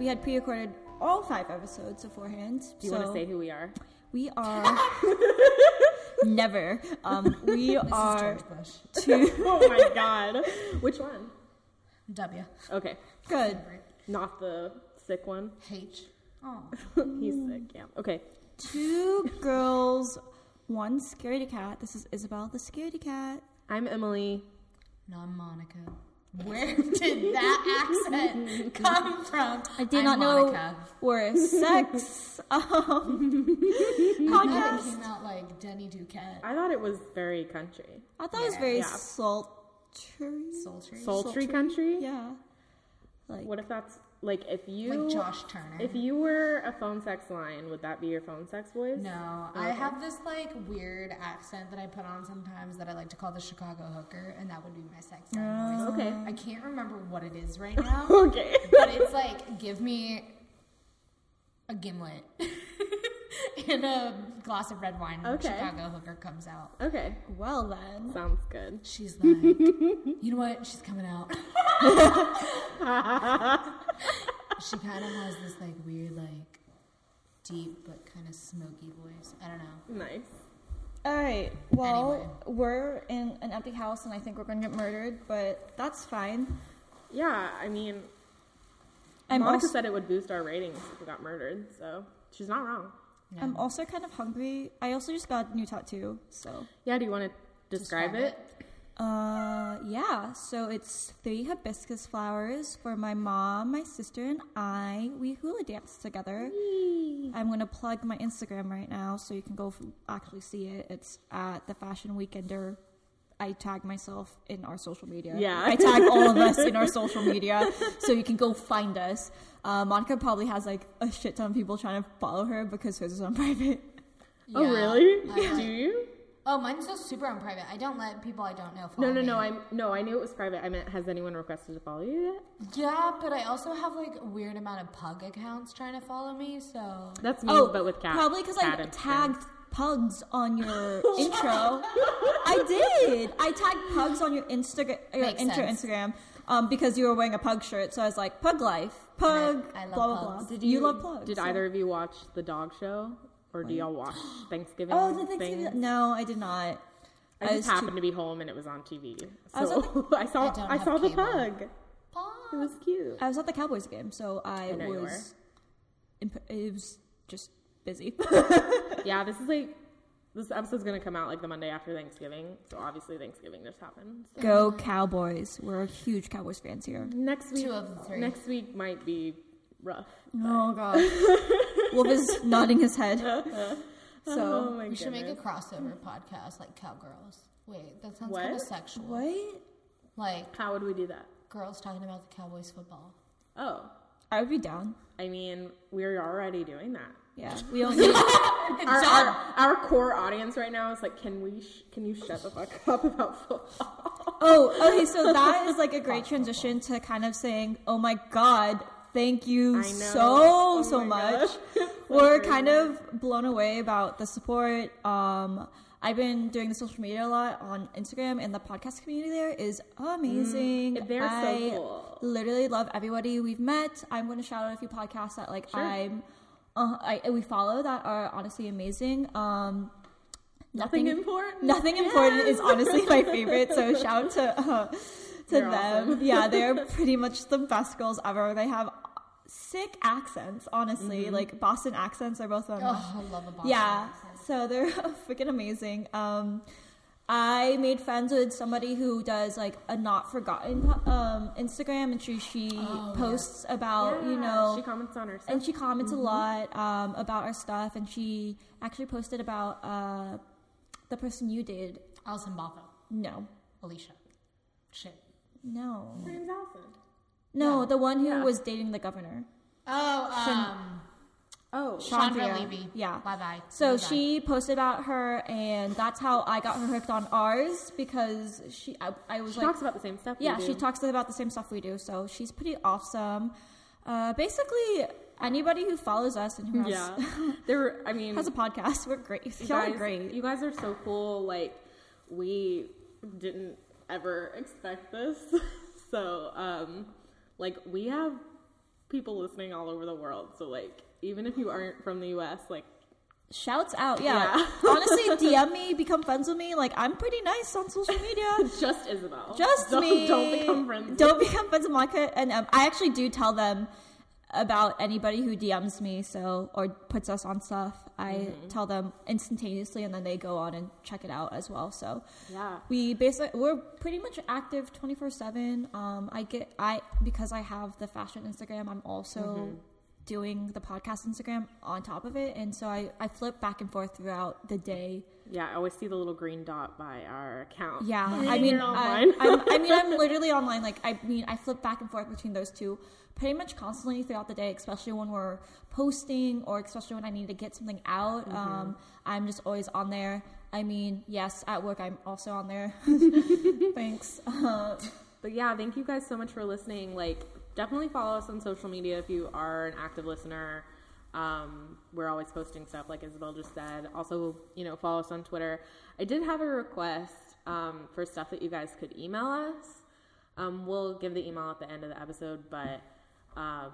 We had pre-recorded all five episodes beforehand. Do you so want to say who we are? we are never. Um, we are George Bush. two. oh my god. Which one? W. Okay. Good. Not the sick one. H. Oh. He's sick, yeah. Okay. Two girls, one scaredy cat. This is Isabel, the scaredy cat. I'm Emily. No, I'm Monica. Where did that accent come from? I did I'm not know Monica. we're a sex um, I thought it podcast. came out like Denny Duquette. I thought it was very country. I thought it was very Yeah. sultry. Sultry. Sultry country? Yeah. Like What if that's like if you Like Josh Turner. if you were a phone sex line, would that be your phone sex voice? no, I have this like weird accent that I put on sometimes that I like to call the Chicago hooker, and that would be my sex sound oh, voice. Okay. I can't remember what it is right now, Okay. but it's like give me a gimlet and a glass of red wine. and Okay. Chicago hooker comes out. okay. well then. Sounds good. She's like, you know what? She's coming out. she kind of has this like weird, like deep but kind of smoky voice. I don't know. Nice. All right. Well, Anyway. we're in an empty house, and I think we're going to get murdered, but that's fine. Yeah, I mean I'm Monica also, said it would boost our ratings if we got murdered, so she's not wrong. I'm also kind of hungry. I also just got a new tattoo, so. Yeah, do you want to describe, Describe it? Uh, yeah. So it's three hibiscus flowers for my mom, my sister, and I. We hula dance together. I'm gonna plug my Instagram right now, so you can go f- actually see it. It's at the Fashion Weekender. I tag myself in our social media. Yeah. I tag all of us in our social media, so you can go find us. Uh, Monica probably has like a shit ton of people trying to follow her because hers is on private. Oh really? I- do you? Oh, mine's so super on private. I don't let people I don't know follow No, no, me. no. I'm no. I knew it was private. I meant, has anyone requested to follow you yet? Yeah, but I also have like a weird amount of pug accounts trying to follow me. So That's me, Oh, but with cat. Probably because I cat Instagram. tagged pugs on your intro. I did. I tagged pugs on your Instagram, your Makes intro sense. Instagram, um, because you were wearing a pug shirt. So I was like, pug life, pug, I love blah blah pugs. blah. Did you, you, love pugs? Did yeah. either of you watch the dog show, or do y'all watch Thanksgiving? Oh, the Thanksgiving. things? No, I did not. I was just too- happened to be home and it was on TV, I was so I, saw I don't I, have saw the cable. pug. It was cute. I was at the Cowboys game, so I, I know you was. Imp- it was just busy. Yeah, this is like this episode's gonna come out like the Monday after Thanksgiving, so obviously Thanksgiving just happened. So. Go Cowboys! We're huge Cowboys fans here. Next week, Two of the three. next week might be rough. Oh god, Wolf is nodding his head. oh So my we should make a crossover podcast like cowgirls. Wait, that sounds What? kind of sexual. what? Like How would we do that? girls talking about the Cowboys football. Oh, I would be down. I mean, we're already doing that. Yeah, we need. Our, our, our core audience right now is like, can we? Sh- can you shut the fuck up about football? Oh, okay. So that is like a great transition to kind of saying, "Oh my God, thank you so Oh so much." We're kind of blown away about the support. Um, I've been doing the social media a lot on Instagram, and the podcast community there is amazing. Mm, they're so cool. Literally love everybody we've met. I'm going to shout out a few podcasts that like Sure. I'm. Uh, I, we follow that are honestly amazing. Um, Nothing important. Nothing important is honestly my favorite. So shout out to uh, to They're them. awesome. Yeah, they're pretty much the best girls ever. They have sick accents. Honestly, Mm-hmm. like Boston accents are both of them. Oh, I love a Boston yeah, accent. so they're freaking amazing. Um, I made friends with somebody who does like a not forgotten um, Instagram, and she she Oh, posts about you know she comments on her stuff. and she comments Mm-hmm. a lot um, about our stuff, and she actually posted about uh, the person you did, Alison Bothell, No, Alicia. Shit. no, Her name's Allison. no, the one who Yeah. was dating the governor. Oh, um, Chandra Chandra, Levy. yeah. Bye bye. So she posted about her, and that's how I got her hooked on ours because she, I, I was like She like, talks about the same stuff. we yeah, do. she talks about the same stuff we do. So she's pretty awesome. Uh, basically, anybody who follows us and who has, Yeah, there. I mean, has a podcast, we're great. you Y'all guys, are great. You guys are so cool. Like we didn't ever expect this. so, um, like we have people listening all over the world. So, like even if you aren't from the U.S., like Shouts out, yeah. Yeah. Honestly, DM me, become friends with me. Like I'm pretty nice on social media. just Isabel, Just don't, me. Don't become friends. Don't become friends with Monica. And um, I actually do tell them about anybody who DMs me, so or puts us on stuff. I Mm-hmm. tell them instantaneously, and then they go on and check it out as well. So Yeah. we basically we're pretty much active twenty four seven. Um, I get I because I have the fashion Instagram. I'm also Mm-hmm. Doing the podcast Instagram on top of it, and so I I flip back and forth throughout the day. Yeah, I always see the little green dot by our account. Yeah, I mean, I. I'm, I mean, I'm literally online. Like, I mean, I flip back and forth between those two pretty much constantly throughout the day, especially when we're posting or especially when I need to get something out. Mm-hmm. Um, I'm just always on there. I mean, yes, at work I'm also on there. Thanks. Uh, But yeah, thank you guys so much for listening. Like, definitely follow us on social media if you are an active listener. Um, we're always posting stuff, like Isabel just said. Also, you know, follow us on Twitter. I did have a request um, for stuff that you guys could email us. Um, we'll give the email at the end of the episode, but um,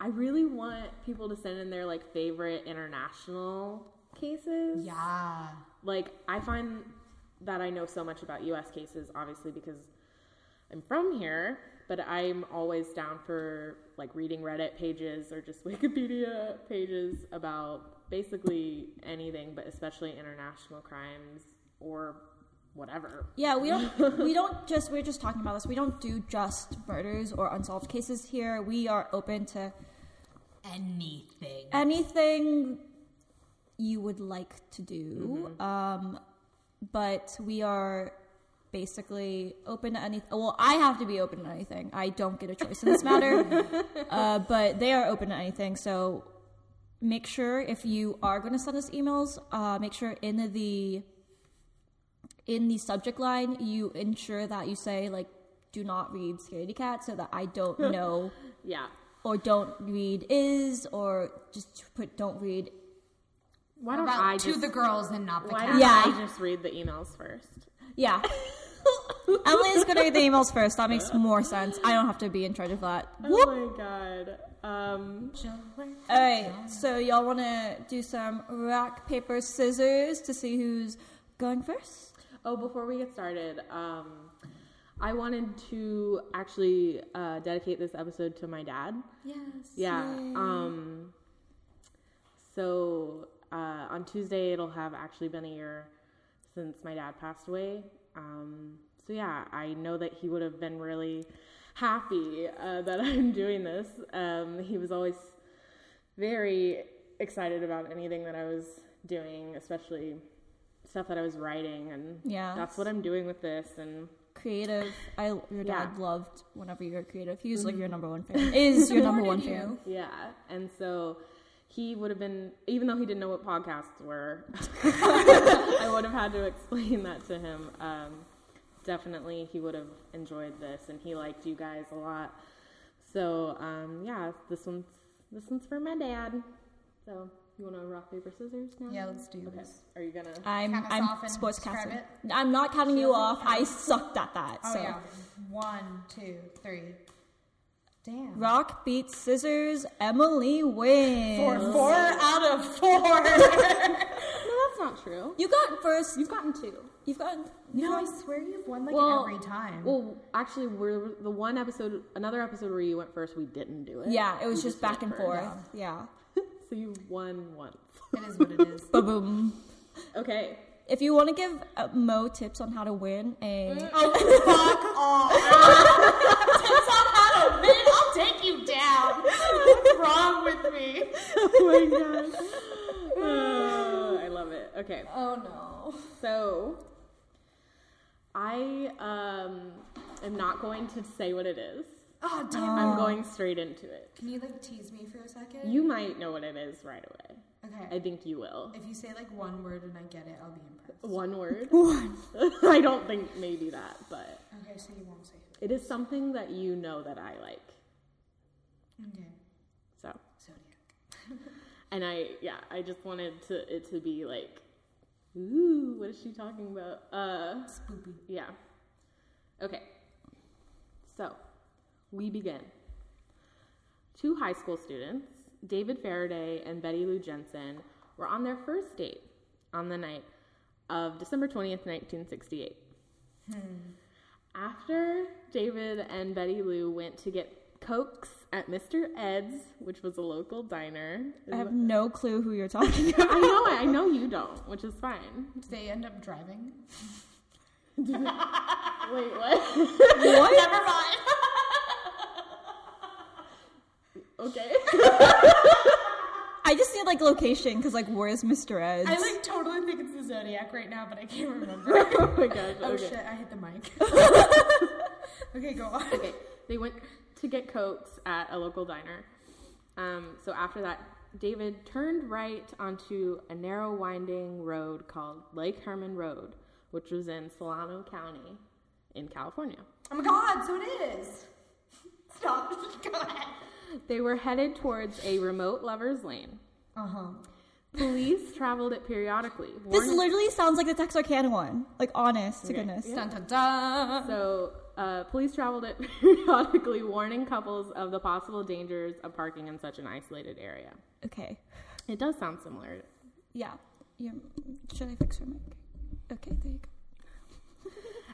I really want people to send in their like favorite international cases Yeah. like I find that I know so much about US cases obviously because I'm from here, but I'm always down for like reading Reddit pages or just Wikipedia pages about basically anything, but especially international crimes or whatever. yeah, we don't we don't just we're just talking about this. We don't do just murders or unsolved cases here. We are open to Anything. anything you would like to do. Um, but we are basically open to anything. Well, I have to be open to anything. I don't get a choice in this matter. uh, but they are open to anything. So make sure if you are going to send us emails, uh, make sure in the in the subject line you ensure that you say like do not read scaredy cat so that I don't know Yeah. or don't read is or just put don't read Why don't About I to just the girls and not the why cat. Yeah. I just read the emails first? Yeah emily's gonna read the emails first that makes more sense i don't have to be in charge of that Whoop. Oh my god. Um all right so y'all want to do some rock paper scissors to see who's going first Oh, before we get started, um, I wanted to actually uh, dedicate this episode to my dad. Yes. Yeah. Um, so uh, on Tuesday, it'll have actually been a year since my dad passed away. Um, so yeah, I know that he would have been really happy uh, that I'm doing this. Um, he was always very excited about anything that I was doing, especially stuff that I was writing, and Yeah. that's what I'm doing with this. And creative i your dad Yeah. Mm-hmm. loved whenever you were creative he was like your number one fan is your number one fan Yeah, and so he would have been, even though he didn't know what podcasts were, I would have had to explain that to him. Um, definitely, he would have enjoyed this, and he liked you guys a lot. So um, yeah, this one's this one's for my dad. So you want to rock paper scissors now? Yeah, let's do Okay. this. Are you gonna? i'm Count i'm off and sports describe casting i'm not counting you off i sucked at that Oh so yeah. One, two, three. Damn. rock beats scissors emily wins Four, four out of four. No, that's not true. you got first You've gotten two. you've gotten no, I swear you've won like Well, every time. Well, actually, we're the one episode, another episode where you went first. We didn't do it. yeah it was just back and forth yeah So you won once. it is what it is. boom Okay. If you want to give uh, mo tips on how to win a Oh, fuck off. Tips on how to win. I'll take you down. What's wrong with me? Oh my god. Oh, I love it. Okay. oh no So I um am not going to say what it is. Oh, damn. I'm going straight into it. Can you like tease me for a second? You might know what it is right away. Okay. I think you will. If you say like one word and I get it, I'll be impressed. One word. One. I don't think maybe that, but Okay, so you won't say who. it is something that you know that I like. Okay. So, Zodiac. and I yeah, I just wanted to it to be like, ooh, what is she talking about? Uh, Spoopy. yeah. Okay. So, we begin. Two high school students, David Faraday and Betty Lou Jensen, were on their first date on the night of December 20th, 1968. Hmm. After David and Betty Lou went to get Cokes at Mr. Ed's, which was a local diner. I have no clue who you're talking about. I know. I know you don't, which is fine. Did they end up driving? Wait, what? what? Never mind. okay. I just need like location because like where's Mr. Ed's? I like totally think it's the Zodiac right now, but I can't remember. oh my gosh. oh okay. shit, I hit the mic. okay, go on. okay, they went to get cokes at a local diner. Um, so after that, David turned right onto a narrow, winding road called Lake Herman Road, which was in Solano County in California. Oh my god, so it is. Stop. go ahead. They were headed towards a remote lover's lane. Uh huh. Police traveled it periodically. this warning- literally sounds like the Texarkana one. Like honest to Okay. goodness. Dun dun dun. So, uh, police traveled it periodically, warning couples of the possible dangers of parking in such an isolated area. Okay. It does sound similar. Yeah. yeah. Should I fix her mic? Okay, there you go.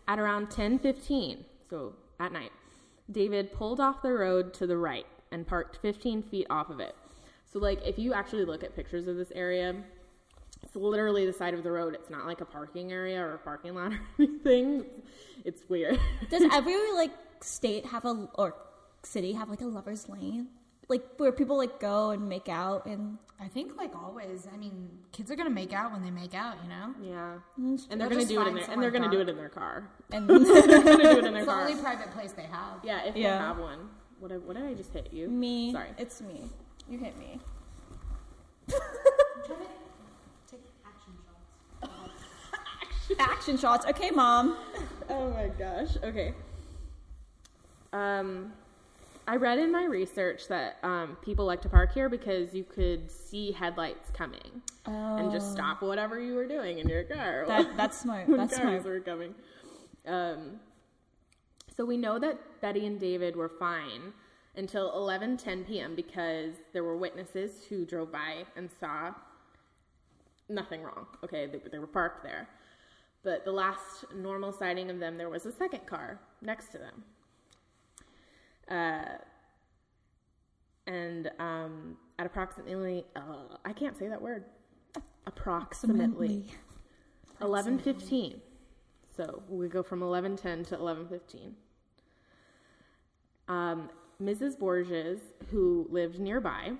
At around 10:15, so at night, David pulled off the road to the right and parked 15 feet off of it. So, like, if you actually look at pictures of this area, it's literally the side of the road. It's not like a parking area or a parking lot or anything. It's, it's weird. Does every like state have a or city have like a lover's lane? Like where people like go and make out and I think like always. I mean, kids are gonna make out when they make out. You know. yeah, and they're They'll gonna do it in their and they're gonna do it in their car. and They're gonna do it in their It's the car. only private place they have. Yeah, if Yeah. they have one. What, I- what did I just hit you? me. Sorry. It's me. You hit me. Take action shots. Action shots. Okay, mom. Oh my gosh. Okay. Um, I read in my research that um, people like to park here because you could see headlights coming and just stop whatever you were doing in your car. Oh. That that's smart. when That's cars smart. were coming. Um, so we know that Betty and David were fine until 11:10 p.m. because there were witnesses who drove by and saw nothing wrong. Okay, they, they were parked there. But the last normal sighting of them, there was a second car next to them. Uh, and um, at approximately, uh, I can't say that word. Approximately. Eleven fifteen. So we go from eleven ten to eleven fifteen. Um, Mrs. Borges, who lived nearby,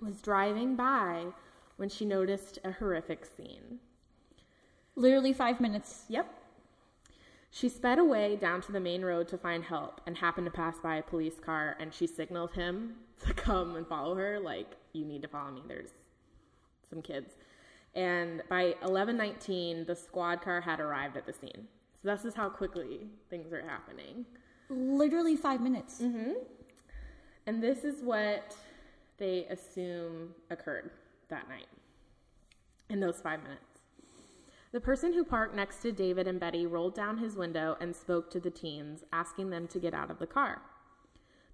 was driving by when she noticed a horrific scene. Literally five minutes. Yep. She sped away down to the main road to find help and happened to pass by a police car and she signaled him to come and follow her like you need to follow me there's some kids. And by 11:19 the squad car had arrived at the scene. So this is how quickly things are happening. Literally five minutes. Mm-hmm. And this is what they assume occurred that night in those five minutes. The person who parked next to David and Betty rolled down his window and spoke to the teens, asking them to get out of the car.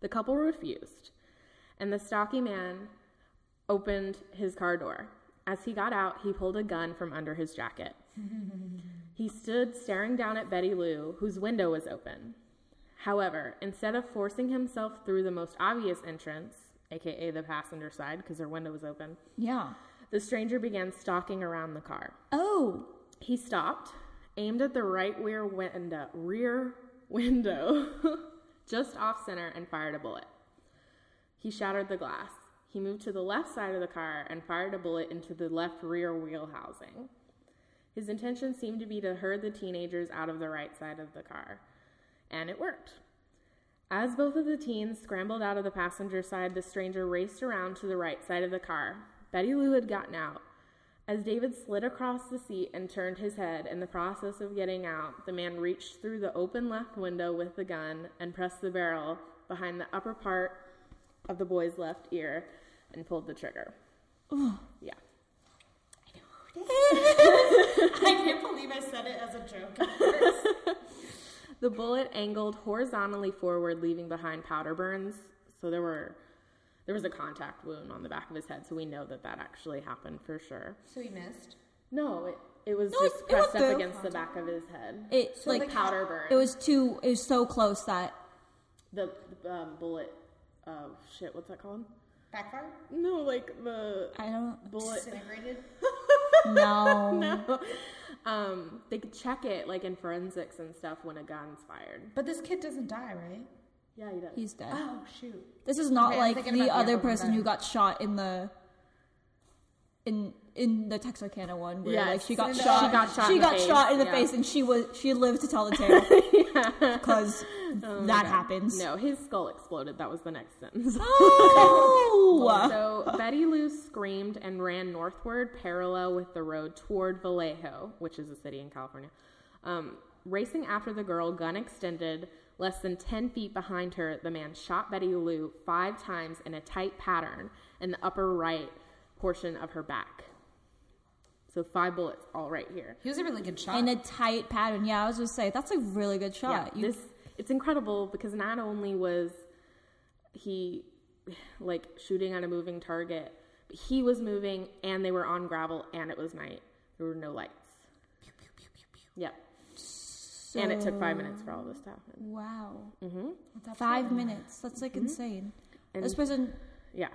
The couple refused, and the stocky man opened his car door. As he got out, he pulled a gun from under his jacket. he stood staring down at Betty Lou, whose window was open. However, instead of forcing himself through the most obvious entrance, aka the passenger side, because her window was open, Yeah. the stranger began stalking around the car. Oh. He stopped, aimed at the right rear window, rear window, just off center, and fired a bullet. He shattered the glass. He moved to the left side of the car and fired a bullet into the left rear wheel housing. His intention seemed to be to herd the teenagers out of the right side of the car, and it worked. As both of the teens scrambled out of the passenger side, the stranger raced around to the right side of the car, Betty Lou had gotten out. As David slid across the seat and turned his head in the process of getting out, the man reached through the open left window with the gun and pressed the barrel behind the upper part of the boy's left ear and pulled the trigger. Yeah. I know. I can't believe I said it as a joke. The bullet angled horizontally forward, leaving behind powder burns. So there were there was a contact wound on the back of his head, so we know that that actually happened for sure. so he missed. No, it, it was No, it- just it went pressed up through. against the back of his head. It like, like powder burn. it was too. It was so close that the, the um, bullet. Oh shit! What's that called? Backfire? No, like the I don't bullet. Disintegrated? know. no. Um, they could check it like in forensics and stuff when a gun's fired. But this kid doesn't die, right? Yeah, he does. He's dead. Oh, shoot. This is not Okay, I'm like thinking the about the other other one person then. who got shot in the in in the Texarkana one where like Yes. she got She shot. got shot she in got face, shot in the yeah. face, and she was she lived to tell the tale because that happens. Oh No, his skull exploded. That was the next sentence. Oh, So Betty Lou screamed and ran northward, parallel with the road toward Vallejo, which is a city in California. Um, racing after the girl, gun extended. Less than 10 feet behind her, the man shot Betty Lou five times in a tight pattern in the upper right portion of her back. So five bullets all right here. He was a really good shot. in a tight pattern. Yeah, I was gonna say that's a really good shot. Yeah, You- this it's incredible because not only was he like shooting at a moving target, but he was moving and they were on gravel and it was night. There were no lights. Pew, pew, pew, Yep. So, and it took five minutes for all this to happen. wow, That's five minutes. That's like insane. And- this person, Yeah.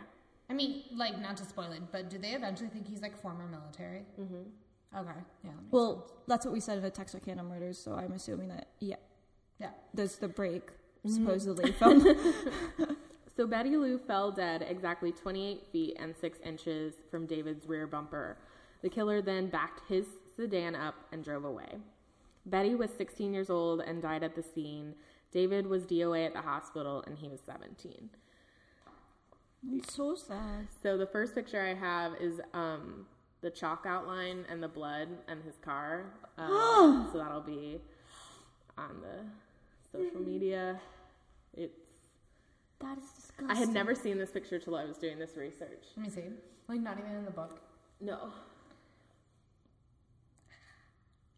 I mean, like, not to spoil it, but do they eventually think he's like former military? Mm-hmm. Okay. Yeah. that makes well, that's what we said in the Texarkana murders. So I'm assuming that yeah, sense. Yeah. there's the break Mm-hmm. supposedly from. So Betty Lou fell dead exactly 28 feet and 6 inches from David's rear bumper. The killer then backed his sedan up and drove away. Betty was 16 years old and died at the scene. David was DOA at the hospital and he was 17. it's so sad. So the first picture I have is um, the chalk outline and the blood and his car. Uh, so that'll be on the social mm. media. It's That is disgusting. I had never seen this picture till I was doing this research. Let me see. Like, not even in the book. No.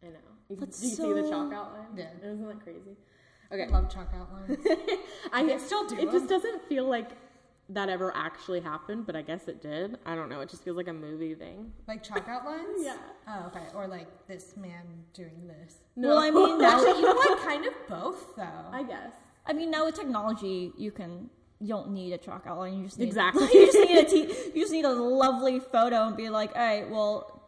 I know. You, That's do you see the chalk outline? Yeah. Isn't that crazy? Okay. I love chalk outlines. I They still do It just doesn't feel like that ever actually happened, but I guess it did. I don't know. It just feels like a movie thing. like chalk outlines? Yeah. Oh, okay. Or like this man doing this. Well, I mean, Actually, you know what? Kind of both, though. I guess. I mean, now with technology, you can you don't need a chalk outline. You just need Exactly. you just need a t- you just need a lovely photo and be like, all right, well,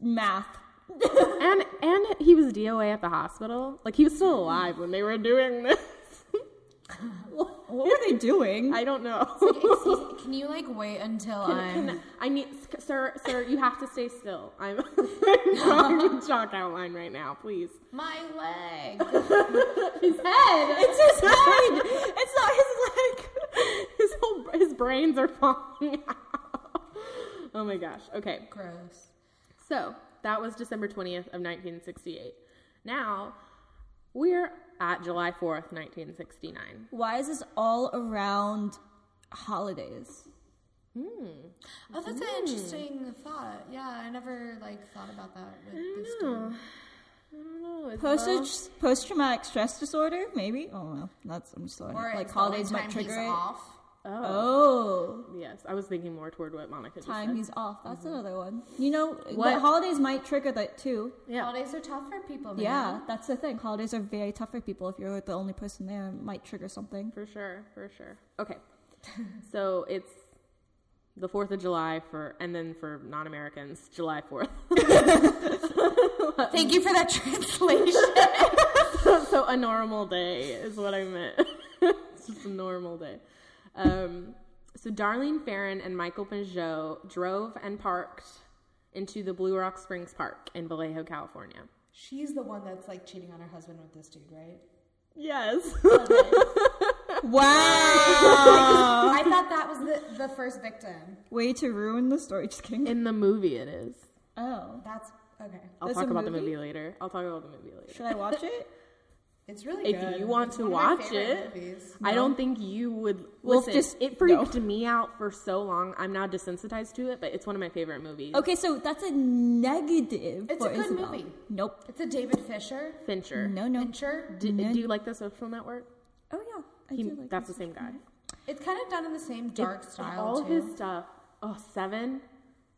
math. And and he was DOA at the hospital. Like he was still alive when they were doing this. What were they doing? I don't know. Excuse- Can you like wait until I'm? Can- I need, sir, sir, you have to stay still. I'm drawing a chalk outline right now, please. My leg. His head. it's his head. it's not his leg. his whole his brains are falling out. Oh my gosh. Okay. Gross. So that was December 20th of 1968. Now we're at July 4th, 1969. Why is this all around holidays? Hmm. Oh, that's an hmm. interesting thought. Yeah, I never like thought about that with this dude. I don't know. It's Post post traumatic stress disorder, maybe. Oh no, that's I'm just throwing. Or like it's the only holidays might trigger it. off. Oh, Oh, yes. I was thinking more toward what Monica just time said. he's off. That's mm-hmm. another one. You know, What- what holidays might trigger that too. Yeah. Holidays are tough for people, man. Yeah, that's the thing. Holidays are very tough for people. If you're the only person there, it might trigger something. For sure, for sure. Okay. so it's the 4th of July for, and then for non Americans, July 4th. Thank you for that translation. so a normal day is what I meant. it's just a normal day. Um, so Darlene Ferrin and Michael Mageau drove and parked into the Blue Rock Springs Park in Vallejo, California. She's the one that's like cheating on her husband with this dude, right? Yes. Wow. I thought that was the, the first victim. Way to ruin the story. Just kidding. In the movie, it is. Oh. That's okay. I'll There's talk a about the movie? movie later. I'll talk about the movie later. Should I watch it? It's really If good. you want It's to one of my watch it, movies. I don't think you would. Wolf Listen, just- it freaked me out for so long. I'm now desensitized to it, but it's one of my favorite movies. Okay, so that's a negative. It's for a good Isabel. movie. Nope. It's a David Fisher. Fincher. No, no. Fincher. Do, No. do you like The Social Network? Oh yeah, I He, do like that's the same guy. It's kind of done in the same dark It- style All too. his stuff. Oh, Seven.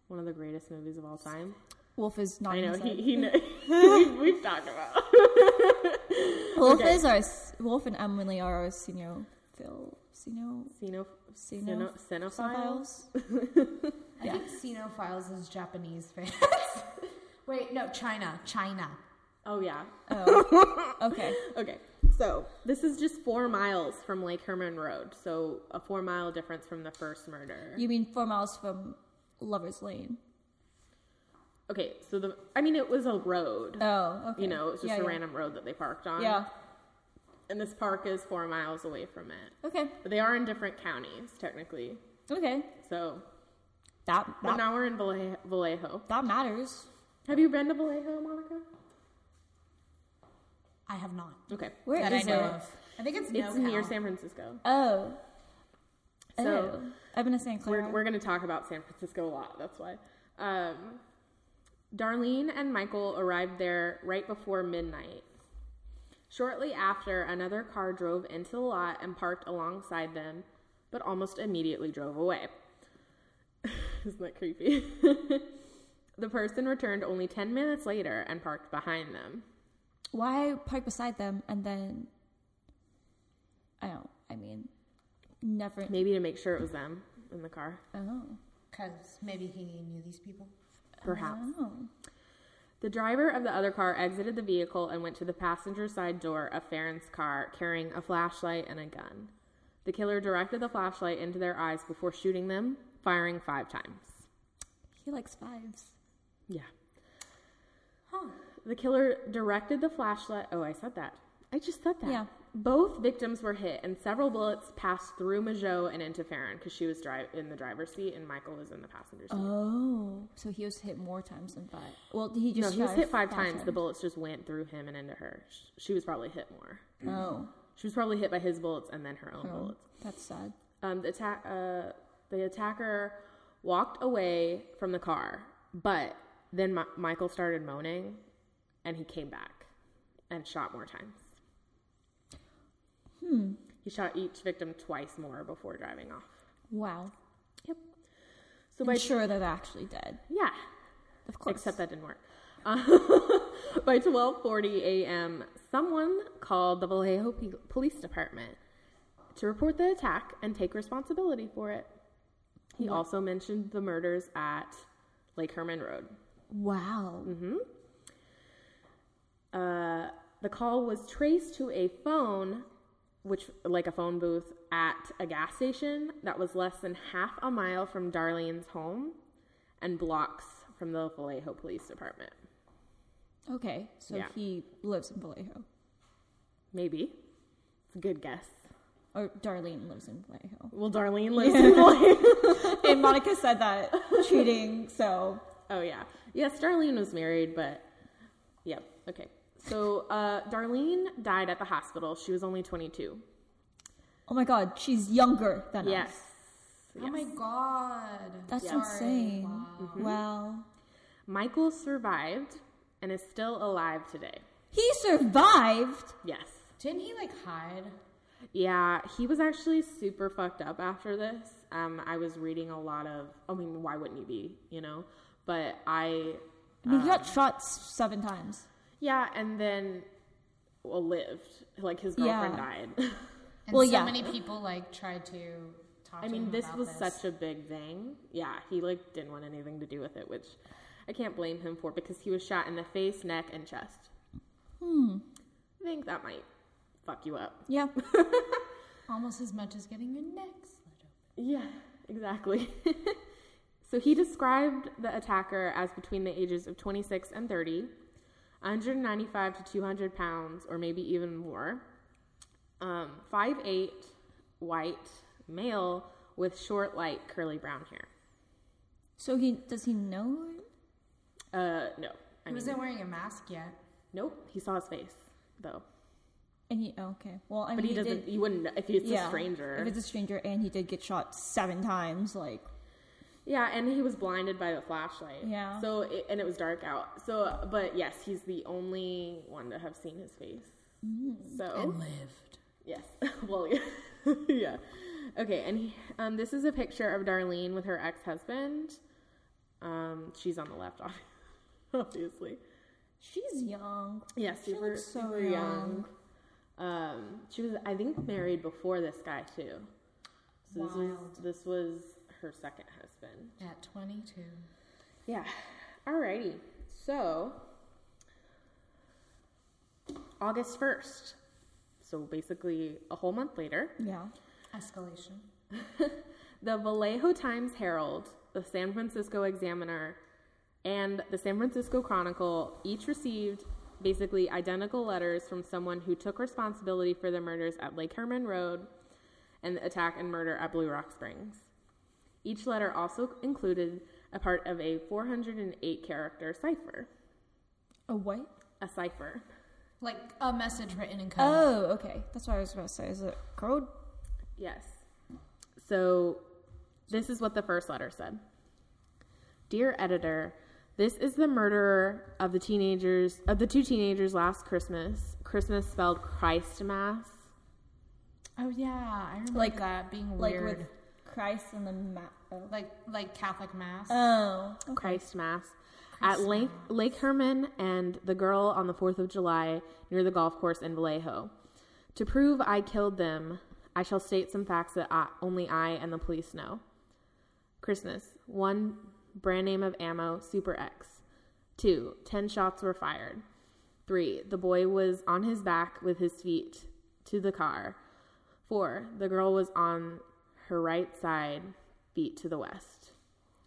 One of the greatest movies of all time. Wolf is not. I know. inside. He, he kn- we've, we've talked about. Wolf okay. is our Wolf and Emily are our senior Phil Cino- Cino, cinephiles. cinephiles. I think Cinophiles is Japanese fans. Wait, no, China. China. Oh yeah. Oh, okay. Okay. So this is just four miles from Lake Herman Road. So a four mile difference from the first murder. You mean four miles from Lovers Lane? Okay. So the I mean it was a road. Oh, okay. You know, it's just Yeah, a yeah. random road that they parked on. Yeah. And this park is four miles away from it. Okay. But they are in different counties technically. Okay. So, That but now we're in Valle- Vallejo. that matters. Have you been to Vallejo, Monica? I have not. Okay. Where that is I know it? of. I think it's, It's near. San Francisco. Oh. So- oh. I've been to San Clair. We're, we're going to talk about San Francisco a lot. That's why. Um, Darlene and Michael arrived there right before midnight. Shortly after, another car drove into the lot and parked alongside them, but almost immediately drove away. Isn't that creepy? the person returned only 10 minutes later and parked behind them. Why park beside them and then? I don't. I mean, never. Maybe to make sure it was them in the car. Oh. Because maybe he knew these people. Perhaps. Oh. The driver of the other car exited the vehicle and went to the passenger side door of Ferrin's car carrying a flashlight and a gun. The killer directed the flashlight into their eyes before shooting them, firing five times. He likes fives. Yeah. Huh. The killer directed the flashlight. Oh, I said that. I just said that. Yeah. Both victims were hit, and several bullets passed through Mageau and into Ferrin because she was dri- in the driver's seat and Michael was in the passenger seat. Oh, so he was hit more times than five. Well, he no, just he was hit five times. times. The bullets just went through him and into her. She was probably hit more. Oh, She was probably hit by his bullets and then her own oh, bullets. that's sad. Um, the, attack, uh, the attacker walked away from the car, but then Mi- Michael started moaning, and he came back and shot more times. Hmm. He shot each victim twice more before driving off. Wow. Yep. So by I'm sure they're actually dead. yeah, Of course. except that didn't work. Uh, by 12:40 a.m., someone called the Vallejo P- Police Department to report the attack and take responsibility for it. He also mentioned the murders at Lake Herman Road. Wow. Mm-hmm. Uh, the call was traced to a phone, which like a phone booth at a gas station that was less than half a mile from Darlene's home and blocks from the Vallejo Police Department. Okay, so Yeah. he lives in Vallejo, Maybe. It's a good guess. or Darlene lives in Vallejo. Well, Darlene lives in Vallejo. and Monica said that cheating. So Oh yeah. Yes, Darlene was married, but yep. Okay. So uh, Darlene died at the hospital. She was only 22. oh my God, she's younger than Yes. us. Yes. Oh my god. That's Sorry. insane. Wow. Wow. Michael survived and is still alive today. He survived. Yes. Didn't he like hide? Yeah, he was actually super fucked up after this. Um, I was reading a lot of. I mean, why wouldn't he be? You know, but I. I mean, he got shot seven times. Yeah, and then well, lived. Like his girlfriend Yeah. died. And Well, so yeah. many people like tried to talk I to mean, him this about was this. such a big thing. Yeah, he like didn't want anything to do with it, which I can't blame him for because he was shot in the face, neck, and chest. Hmm. I think that might fuck you up. Yeah. almost as much as getting your neck slit open. Yeah, exactly. so he described the attacker as between the ages of 26 and 30, 195 to 200 pounds, or maybe even more. Um, 5'8, white male with short, light, curly brown hair. So he does he know? Uh, no. I He wasn't wearing a mask yet. nope. He saw his face though, And he okay. Well, I mean, but he, he doesn't. Did, you wouldn't know if it's yeah, a stranger. If it's a stranger, and he did get shot seven times, like Yeah, and he was blinded by the flashlight. Yeah. So it, and it was dark out. So, but yes, he's the only one to have seen his face. So and lived. yes, well, yeah, yeah. Okay, and he, um, this is a picture of Darlene with her ex-husband. Um, she's on the left, obviously. she's young. Yeah, super, looks so super young. Um, she was, I think, married before this guy too. So this was this was her second husband. At 22. Yeah. Alrighty. So August first. So basically a whole month later, Yeah. Escalation. the Vallejo Times Herald, the San Francisco Examiner, and the San Francisco Chronicle each received basically identical letters from someone who took responsibility for the murders at Lake Herman Road and the attack and murder at Blue Rock Springs. Each letter also included a part of a 408 character cipher. A what? A cipher. Like a message written in code. Oh, okay. That's what I was about to say. Is it code? Yes. So this is what the first letter said Dear editor, this is the murderer of the teenagers of the two teenagers last Christmas. Christmas spelled Christ Mass. Oh, yeah. I remember Like- that being Like weird. with Christ in the map. Oh. like like Catholic Mass. oh. Okay. Christ Mass at Lake, Lake Herman and the girl on the 4th of July near the golf course in Vallejo. To prove I killed them, I shall state some facts that I, only I and the police know. Christmas. One, brand name of ammo, Super X. Two, 10 shots were fired. Three, the boy was on his back with his feet to the car. Four, the girl was on her right side, feet to the west.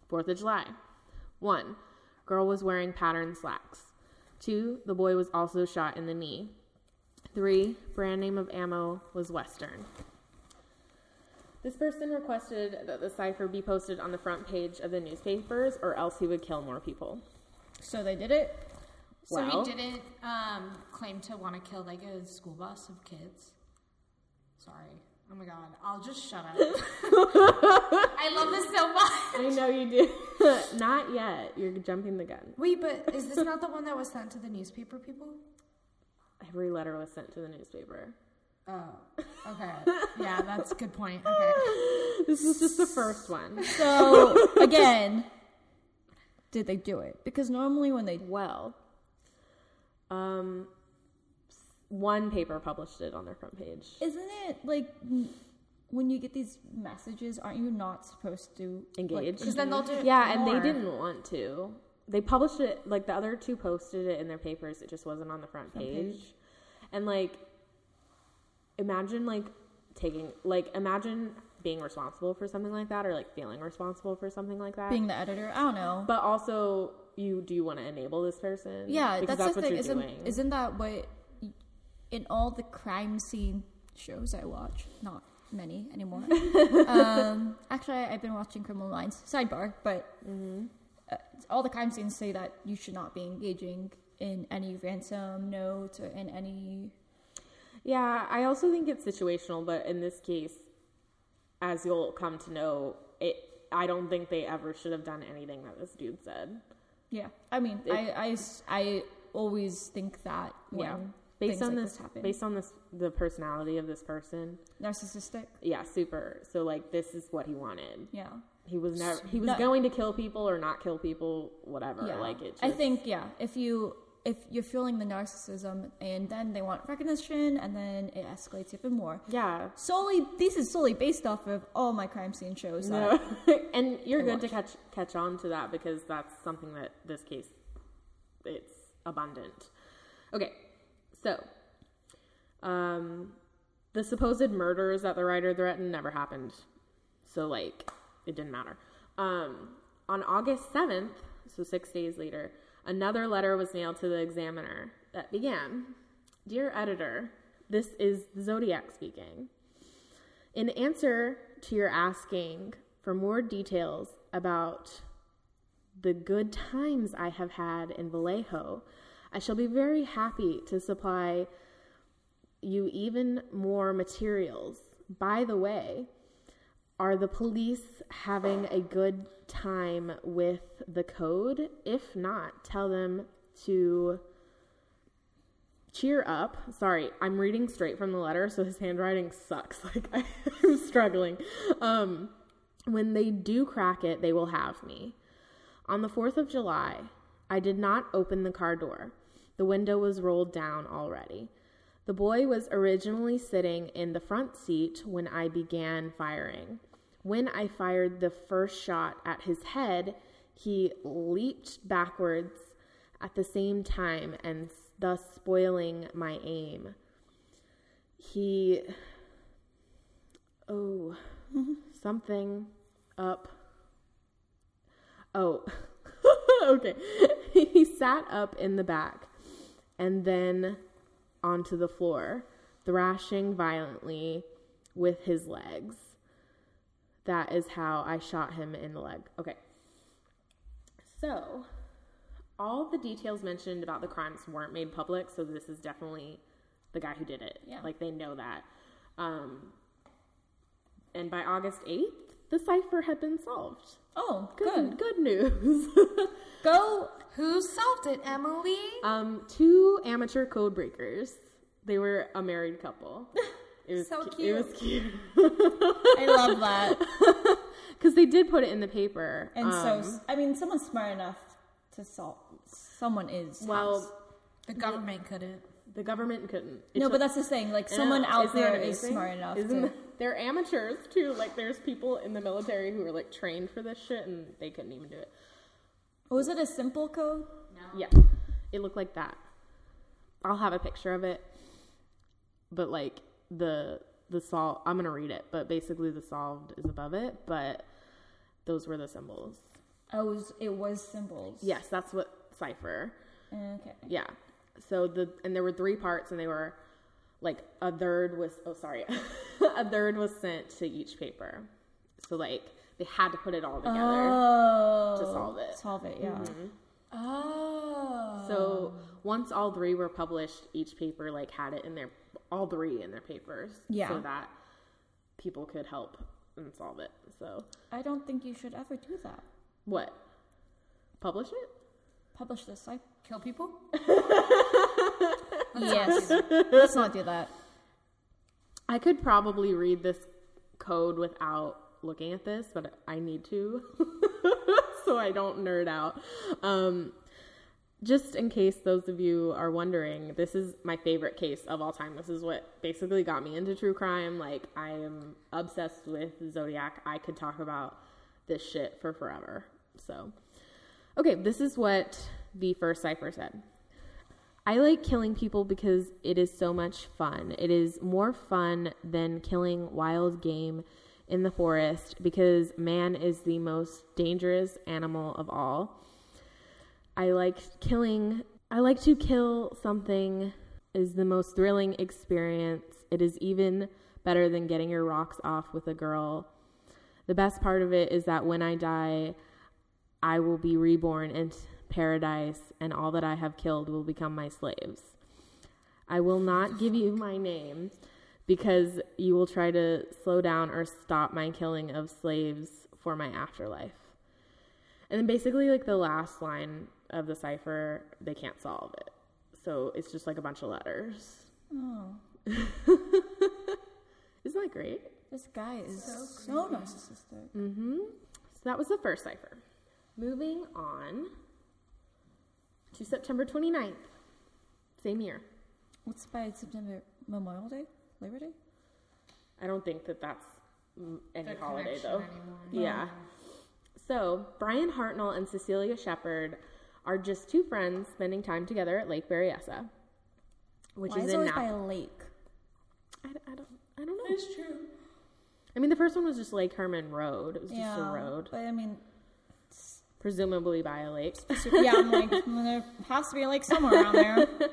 Fourth of July. One, girl was wearing patterned slacks. Two, the boy was also shot in the knee. Three, brand name of ammo was Western. This person requested that the cipher be posted on the front page of the newspapers, or else he would kill more people. So they did it. so well- he didn't um, claim to want to kill like a school bus of kids. Sorry. Oh my god. I'll just shut up. I love this so much. I know you do. Not yet. You're jumping the gun. Wait, but is this not the one that was sent to the newspaper people? Every letter was sent to the newspaper. Oh, okay. Yeah, that's a good point. Okay. This is just the first one. So again, did they do it? Because normally when they Well, um, one paper published it on their front page. isn't it like when you get these messages, aren't you not supposed to Engage. Because then they'll do Yeah, and they didn't want to. They published it like the other two posted it in their papers. It just wasn't on the front Front page. page. And like, imagine like taking like imagine being responsible for something like that, or like feeling responsible for something like that. being the editor? I don't know. but also, you do you want to enable this person? yeah, because that's, that's, the what thing. you're Isn't doing. isn't that what in all the crime scene shows I watch? Not many anymore. um, actually, I've been watching Criminal Minds. Sidebar, but Mm-hmm. uh, all the crime scenes say that you should not be engaging in any ransom notes or in any. Yeah, I also think it's situational, but in this case, as you'll come to know, it. I don't think they ever should have done anything that this dude said. Yeah, I mean, It- I, I I always think that when yeah, based on like this, this based on this, the personality of this person. narcissistic. Yeah, super. So like, this is what he wanted. Yeah, He was never. He was No. going to kill people or not kill people, whatever. yeah. Like it. Just, I think yeah, if you if you're feeling the narcissism and then they want recognition and then it escalates even more. Yeah. Solely, this is solely based off of all my crime scene shows. No. and you're I good to catch catch on to that because that's something that this case it's abundant. Okay, so um, the supposed murders that the writer threatened never happened, so like it didn't matter. Um, on August seventh, so six days later, another letter was mailed to the Examiner that began, "Dear editor, this is Zodiac speaking." In answer to your asking for more details about the good times I have had in Vallejo, I shall be very happy to supply you even more materials. By the way, are the police having a good time with the code? If not, tell them to cheer up. Sorry, I'm reading straight from the letter, so his handwriting sucks. Like I'm struggling. Um, when they do crack it, they will have me. On the 4th of July, I did not open the car door. The window was rolled down already. The boy was originally sitting in the front seat when I began firing. When I fired the first shot at his head, he leaped backwards at the same time and thus spoiling my aim. He. Oh, something up. Oh, okay. he sat up in the back and then onto the floor, thrashing violently with his legs. That is how I shot him in the leg. Okay. So, all the details mentioned about the crimes weren't made public, so this is definitely the guy who did it. Yeah. Like they know that. Um, and by August 8th, the cipher had been solved. Oh, Good, good. good news. Go. Who solved it, Emily? um, two amateur code breakers. They were a married couple. It was So cu- It was cute. I love that. Because they did put it in the paper. And Um, so, I mean, someone's smart enough to solve. Someone is. well, The government couldn't. the government couldn't. It no, took- but that's the thing. Like, someone out there is smart enough Isn't to. they're amateurs too. Like there's people in the military who are like trained for this shit and they couldn't even do it. Oh, was it a simple code? No. Yeah, it looked like that. I'll have a picture of it, but like the the sol I'm gonna read it, but basically the solved is above it. But those were the symbols. Oh, it was, it was symbols. Yes, that's what cipher. Okay. Yeah. So the and there were three parts, and they were like a third was oh sorry, a third was sent to each paper. So like they had to put it all together. Oh. To solve it. Solve it, yeah. Mm-hmm. Oh. So once all three were published, each paper like had it in their all three in their papers. Yeah. So that people could help and solve it. So I don't think you should ever do that. what? Publish it? Publish this. I Kill people? yes. Let's not do that. I could probably read this code without looking at this, but I need to, so I don't nerd out. Um, just in case those of you are wondering, this is my favorite case of all time. This is what basically got me into true crime. Like, I am obsessed with Zodiac. I could talk about this shit for forever. So, okay, this is what the first cipher said. I like killing people because it is so much fun. It is more fun than killing wild game in the forest because man is the most dangerous animal of all. I like killing, I like to kill something is the most thrilling experience. It is even better than getting your rocks off with a girl. The best part of it is that when I die, I will be reborn in paradise, and all that I have killed will become my slaves. I will not give you my name because you will try to slow down or stop my killing of slaves for my afterlife. And then basically, like the last line of the cipher, they can't solve it. So it's just like a bunch of letters. Oh, Isn't that great? this guy is so, narcissistic. Mm-hmm. So that was the first cipher. Moving on to September 29th, same year. What's by September Memorial Day, Labor Day? I don't think that that's any The holiday though. anymore. Yeah. So Brian Hartnell and Cecelia Shepard are just two friends spending time together at Lake Berryessa, which Why is is it in always by Napa. a lake? I, I don't. I don't know. It's true. I mean, the first one was just Lake Herman Road. It was just a road, But I mean, presumably by a lake. yeah, I'm like, well, there has to be a lake somewhere around there.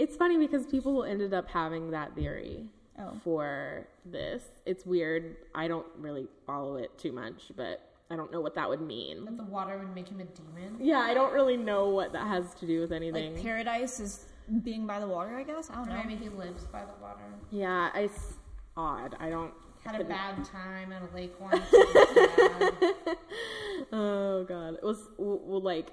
It's funny because people ended up having that theory. Oh. for this. It's weird. I don't really follow it too much, but I don't know what that would mean. That the water would make him a demon. Yeah, I don't really know what that has to do with anything. Like paradise is being by the water, I guess. I don't Or know. maybe he lives by the water. yeah, it's odd. I don't. Had a bad time at a lake once. it was bad. Oh god, it was w- w- like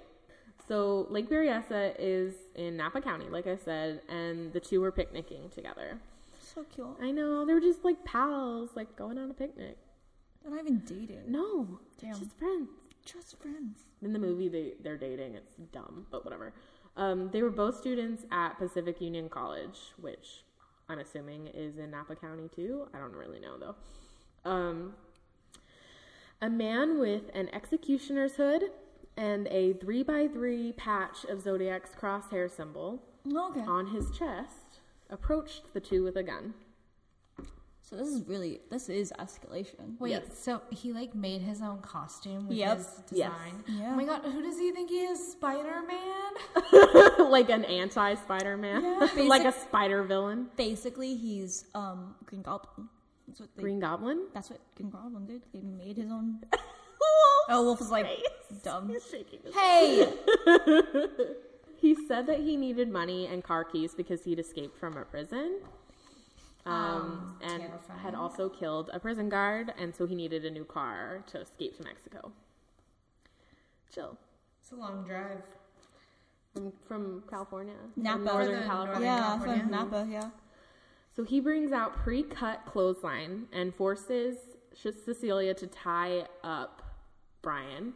so. Lake Berryessa is in Napa County, like I said, and the two were picnicking together. So cute. I know they were just like pals, like going on a picnic. They're not even dating. No, Damn. just friends. Just friends. In the movie, they they're dating. It's dumb, but whatever. Um, they were both students at Pacific Union College, which I'm assuming is in Napa County too. I don't really know though. Um, a man with an executioner's hood and a three by three patch of Zodiac's crosshair symbol Okay. on his chest approached the two with a gun. So this is really this is escalation. Wait, Yes. so he like made his own costume with Yep. his Yes. design? Yeah. Oh my god, who does he think he is? Spider Man? like an anti Spider Man, Yeah. like a spider villain. Basically, he's um Green Goblin. That's what they. Green Goblin. That's what Green Goblin did. They made his own. Oh, Wolf was like dumb. He's shaking his Hey. He said that he needed money and car keys because he'd escaped from a prison. Um, and terrifying. had also killed a prison guard, and so he needed a new car to escape to Mexico. Chill. It's a long drive. From, from California. Napa. Northern Further California. Yeah, California. from Napa. Yeah. So he brings out pre-cut clothesline and forces Cecelia to tie up Brian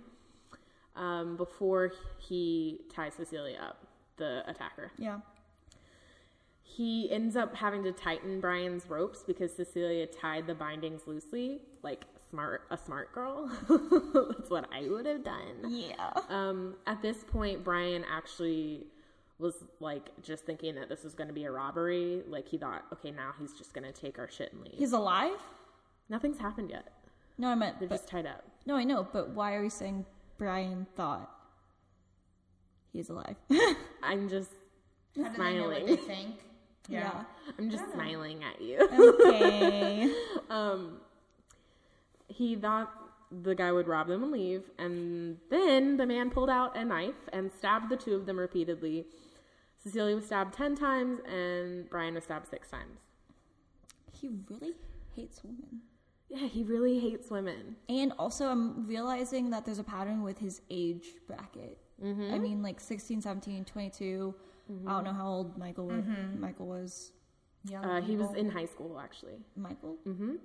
um, before he ties Cecelia up, the attacker. Yeah. He ends up having to tighten Brian's ropes because Cecelia tied the bindings loosely, like smart a smart girl. That's what I would have done. Yeah. Um, at this point, Brian actually was like just thinking that this was going to be a robbery. Like he thought, okay, now he's just going to take our shit and leave. He's alive. Nothing's happened yet. No, I meant. They're But, just tied up. No, I know. But why are you saying Brian thought he's alive? I'm just How do they know what smiling. they think? yeah. I'm just smiling at you. Okay. um, he thought the guy would rob them and leave, and then the man pulled out a knife and stabbed the two of them repeatedly. Cecilia was stabbed ten times, and Brian was stabbed six times. he really hates women. Yeah, he really hates women. And also, I'm realizing that there's a pattern with his age bracket. I mean, like 16, 17, 22. I don't know how old Michael was. Michael was. Young Uh, he was in high school actually. Michael? Mm-hmm.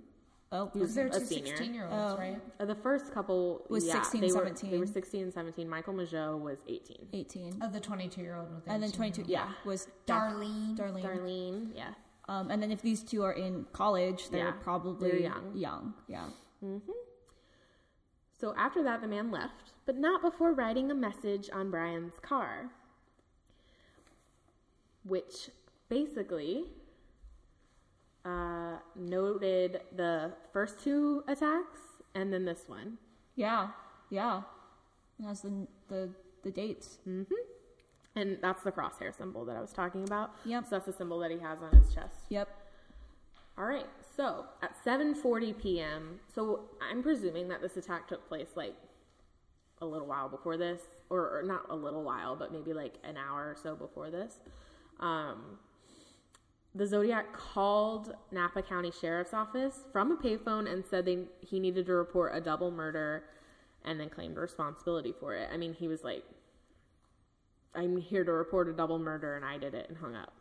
Oh, He was They're a two senior. 16 year olds, Oh. right? Uh, the first couple Was yeah, 16, they were, They were 16 and 17. Michael Mageau was 18. 18. Of the 22 year old and then 22, yeah, was Darlene. Darlene. Darlene, yeah. Um, and then if these two are in college, they're Yeah, probably they're young. Young, yeah. So after that, the man left, but not before writing a message on Brian's car, which basically uh, noted the first two attacks and then this one. Yeah, yeah. It has the, the, the dates. And that's the crosshair symbol that I was talking about. Yep. So that's the symbol that he has on his chest. Yep. All right. So at 7:40 p.m. So I'm presuming that this attack took place like a little while before this, or, or not a little while, but maybe like an hour or so before this. Um, the Zodiac called Napa County Sheriff's Office from a payphone and said they he needed to report a double murder, and then claimed responsibility for it. I mean, he was like, "I'm here to report a double murder, and I did it," and hung up.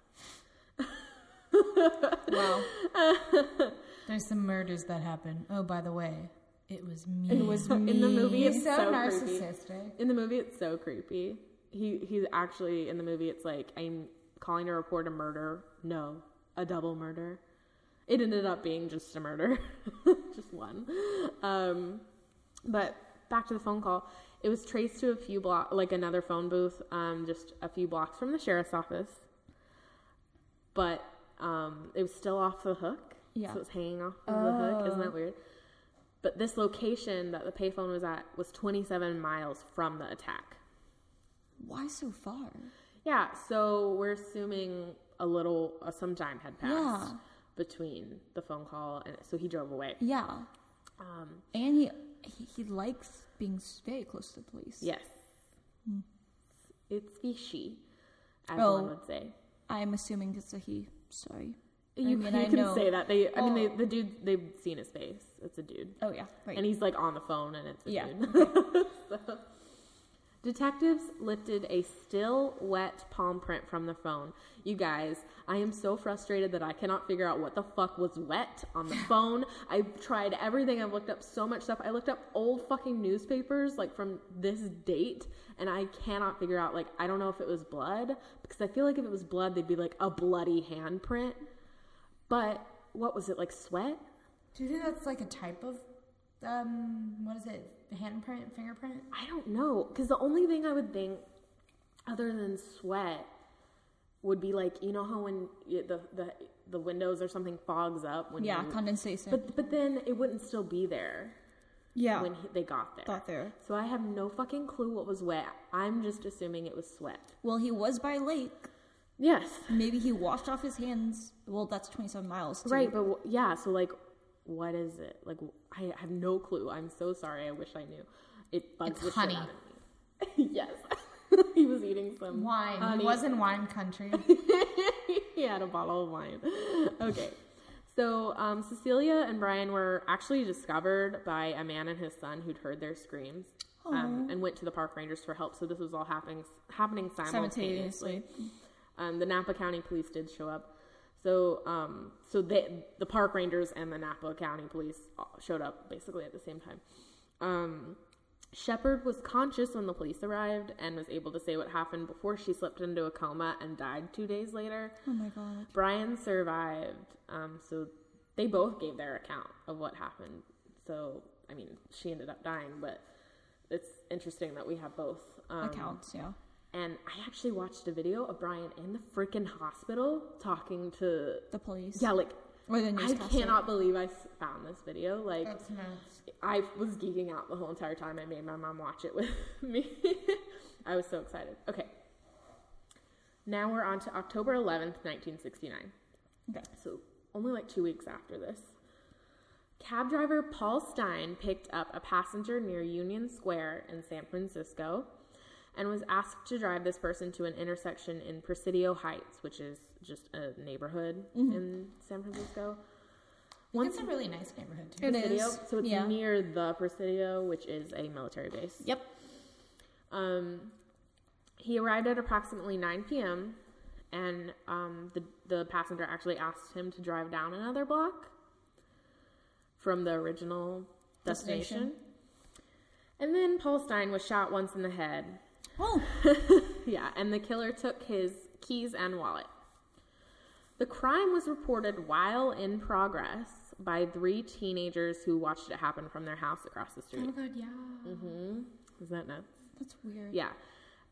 Wow. There's some murders that happen. Oh, by the way, it was me. It was me. in the movie. It's so, so, creepy. narcissistic. In the movie, it's so creepy. He he's actually in the movie. It's like I'm calling to report a murder. No, a double murder. It ended up being just a murder, just one. Um, but back to the phone call. It was traced to a few block, like another phone booth, um, just a few blocks from the sheriff's office. But um, it was still off the hook. Yeah. So it was hanging off of the hook. Isn't that weird? But this location that the payphone was at was 27 miles from the attack. Why so far? Yeah, so we're assuming a little, uh, some time had passed. Yeah. between the phone call and so he drove away. Yeah. Um, And he, he he likes being very close to the police. yes, hmm. it's fishy, as Oh. one would say. I'm assuming it's a he. Sorry. You, mean, you I can know- say that they. I mean, they, Oh. the dude. They've seen his face. It's a dude, Oh yeah. Right. and he's like on the phone, and it's a Yeah, dude. So- Detectives lifted a still wet palm print from the phone. You guys, I am so frustrated that I cannot figure out what the fuck was wet on the phone. I've tried everything. I've looked up so much stuff. I looked up old fucking newspapers like from this date and I cannot figure out like I don't know if it was blood because I feel like if it was blood they'd be like a bloody handprint. But what was it like sweat? Do you think that's like a type of, um, what is it, handprint, fingerprint? I don't know because the only thing I would think, other than sweat, would be like you know how when the the the windows or something fogs up when yeah, you, condensation. but but then it wouldn't still be there yeah. when he, they got there. Got there. So I have no fucking clue what was wet. I'm just assuming it was sweat. Well, he was by lake. Yes, Maybe he washed off his hands. Well, that's 27 miles. Too. right. But yeah, so like, what is it? Like I have no clue. I'm so sorry. I wish I knew. It bugs It's the shit out of me. yes, he was eating some Wine. honey. He was in wine country. he had a bottle of wine. Okay. So um, Cecelia and Brian were actually discovered by a man and his son who'd heard their screams um, and went to the park rangers for help. So this was all happening happening simultaneously. Simultaneously. Um, the Napa County Police did show up. So um, so they, the park rangers and the Napa County Police showed up basically at the same time. Um, Shepard was conscious when the police arrived and was able to say what happened before she slipped into a coma and died two days later. Oh my god. Brian survived, um, so they both gave their account of what happened. So, I mean, she ended up dying, but it's interesting that we have both um, Accounts, yeah. And I actually watched a video of Brian in the freaking hospital talking to, The police. yeah, like Or the I cannot believe I found this video. Like, That's nuts. I was geeking out the whole entire time. I made my mom watch it with me. I was so excited. Okay. Now we're on to October 11th, 1969. Okay. So only like two weeks after this. Cab driver Paul Stine picked up a passenger near Union Square in San Francisco and was asked to drive this person to an intersection in Presidio Heights, which is just a neighborhood in San Francisco. It's a really nice neighborhood too. It Presidio. is, So it's yeah. near the Presidio, which is a military base. Yep. Um, he arrived at approximately 9 p.m. and um, the the passenger actually asked him to drive down another block from the original destination. Destination. And then Paul Stine was shot once in the head. Oh. yeah, and the killer took his keys and wallet. The crime was reported while in progress by three teenagers who watched it happen from their house across the Oh street. my god, yeah. Mm-hmm. Is that nuts? That's weird. Yeah.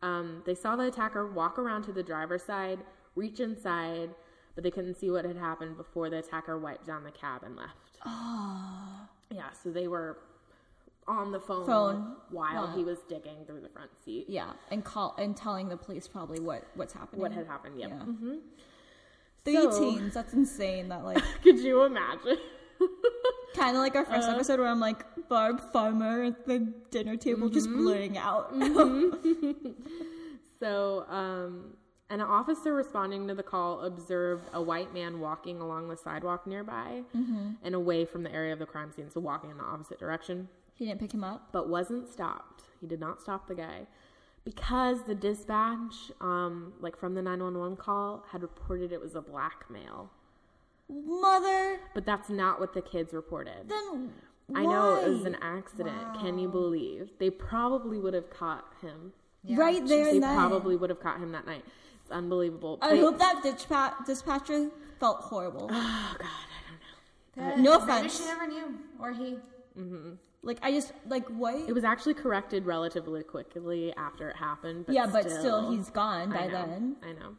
Um, they saw the attacker walk around to the driver's side, reach inside, but they couldn't see what had happened before the attacker wiped down the cab and left. Oh. Yeah, so they were on the phone, Phone. while Wow. he was digging through the front seat. Yeah, and call and telling the police probably what what's happening. What had happened? Yep. Yeah. hmm Three So- teens. That's insane. That like Could you imagine? kind of like our first episode where I'm like Barb Farmer at the dinner table just Mm-hmm. blurting out. So, um, an officer responding to the call observed a white man walking along the sidewalk nearby and away from the area of the crime scene, so walking in the opposite direction. he didn't pick him up. but wasn't stopped. He did not stop the guy because the dispatch, um, like from the 911 call, had reported it was a black male. Mother. But that's not what the kids reported. Then I know it was an accident. Can you believe? They probably would have caught him. right there They and then. probably would have caught him that night. It's unbelievable. I They- hope that dispatch dispatcher felt horrible. Oh God, I don't know. That- No maybe offense. she never knew, or he. Mm-hmm. like I just like what? It was actually corrected relatively quickly after it happened. But yeah, but still, he's gone by I know, then. I know.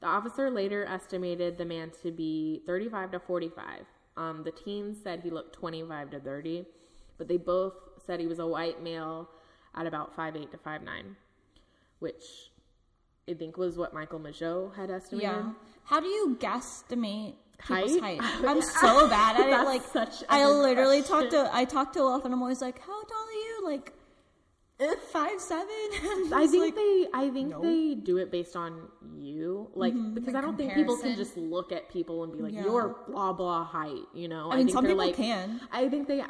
The officer later estimated the man to be 35 to 45. Um, the teens said he looked 25 to 30, but they both said he was a white male at about 5'8 to 5'9, which I think was what Michael Mageau had estimated. Yeah. How do you guesstimate people's Height? height. I'm so bad at it. Like such I literally question. talk to I talk to Wolf and I'm always like, how tall are you? Like uh, five seven. I think like, they I think no. they do it based on you. Like mm-hmm. because I don't think people can just look at people and be like, Yeah. You're blah blah height, you know? I mean, think some people like, can. I think they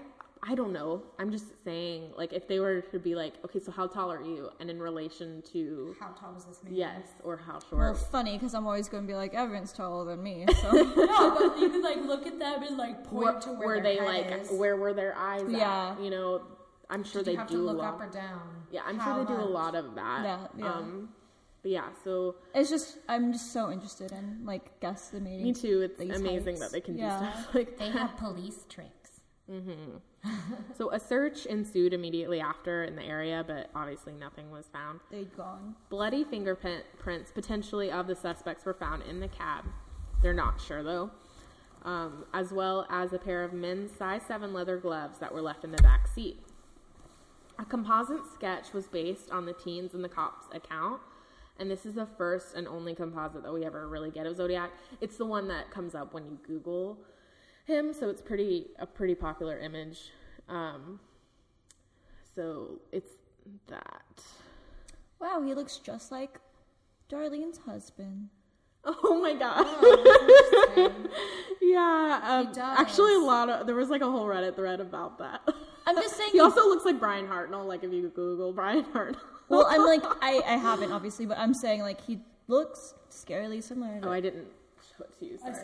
I don't know. I'm just saying, like, if they were to be like, okay, so how tall are you? And in relation to How tall is this man? yes or how short? Well, short? funny because I'm always going to be like, Evan's taller than me. So No, but you could like look at them and like point Were, to where were their they head like is. where were their eyes? Yeah. at? you know, I'm sure Did you they have do to a look lot. up or down? yeah, I'm How sure they do a lot of that. Yeah, yeah. Um, but yeah, so it's just I'm just so interested in like guesstimating. me too. It's amazing heights. that they can Yeah. do stuff like They have police tricks. So a search ensued immediately after in the area, but obviously nothing was found. They'd gone. Bloody fingerprints, potentially of the suspects, were found in the cab. They're not sure though. Um, as well as a pair of men's size 7 leather gloves that were left in the back seat. A composite sketch was based on the teens and the cops' account, and this is the first and only composite that we ever really get of Zodiac. It's the one that comes up when you Google him, so it's pretty a pretty popular image. Um, so it's that. Wow, he looks just like Darlene's husband. Oh my god. Interesting. yeah. Um, does. actually, a lot of there was like a whole Reddit thread about that. I'm just saying. he also looks like Brian Hartnell. Like if you Google Brian Hartnell. well, I'm like I I haven't obviously, but I'm saying like he looks scarily similar. To, oh, I didn't show it to you. Sorry.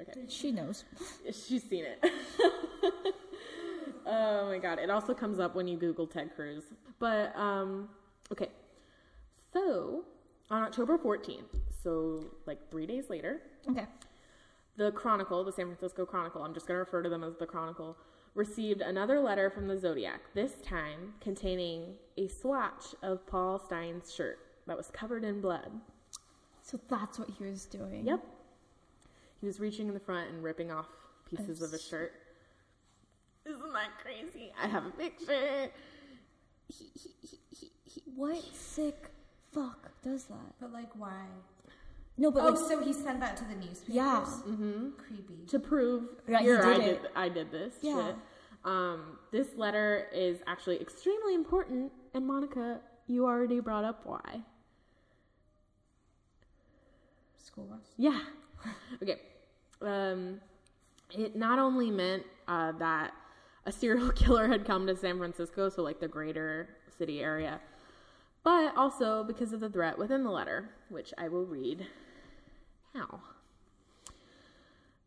Okay. she knows. She's seen it. oh my god. It also comes up when you Google Ted Cruz. But um okay. So on October 14th, so like three days later, Okay. the Chronicle, the San Francisco Chronicle, I'm just going to refer to them as the Chronicle, received another letter from the Zodiac, this time containing a swatch of Paul Stine's shirt that was covered in blood. So that's what he was doing. Yep. He was reaching in the front and ripping off pieces of his shirt. Isn't that crazy? I have a picture. What sick fuck does that? But like, why? No, but Oh, like, so he sent that to the newspapers. yeah. mm-hmm. creepy. to prove here did I did I did this Yeah. shit. Um, this letter is actually extremely important, and Monica, you already brought up why. School bus. Yeah. okay. Um, it not only meant uh, that a serial killer had come to San Francisco, so like the greater city area, but also because of the threat within the letter, which I will read now.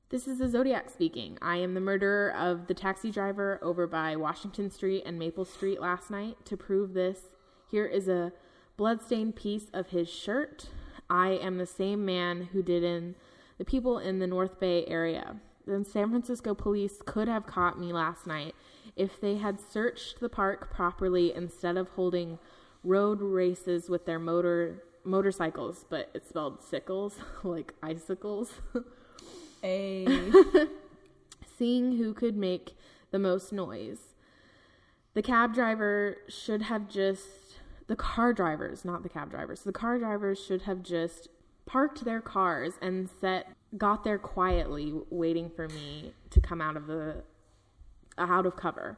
This is the Zodiac speaking. I am the murderer of the taxi driver over by Washington Street and Maple Street last night. To prove this, here is a bloodstained piece of his shirt. I am the same man who did in the people in the North Bay area. The San Francisco police could have caught me last night if they had searched the park properly instead of holding road races with their motor motorcycles, but it's spelled sickles, like icicles. a seeing who could make the most noise. The cab driver should have just the car drivers, not the cab drivers. The car drivers should have just parked their cars and set got there quietly waiting for me to come out of the out of cover.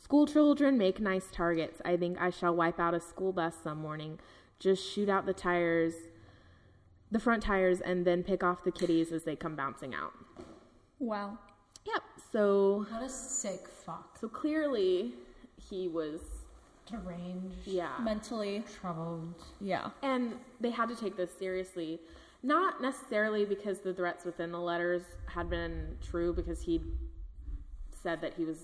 School children make nice targets. I think I shall wipe out a school bus some morning. Just shoot out the tires, the front tires, and then pick off the kitties as they come bouncing out. wow. Yep. So What a sick fuck. so clearly he was Deranged. yeah. Mentally, Troubled. yeah. And they had to take this seriously. Not necessarily because the threats within the letters had been true because he said that he was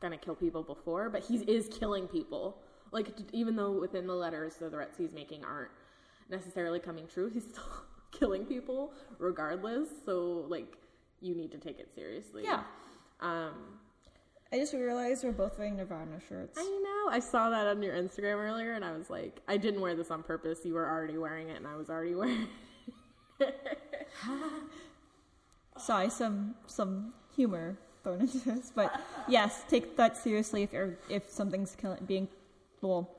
going to kill people before, but he is killing people. Like even though within the letters the threats he's making aren't necessarily coming true, he's still killing people regardless. So like you need to take it seriously. Yeah. Um I just realized we're both wearing Nirvana shirts. I know. I saw that on your Instagram earlier, and I was like, I didn't wear this on purpose. You were already wearing it, and I was already wearing. it. Sorry, some some humor thrown into this, but yes, take that seriously if you're if something's killing being well,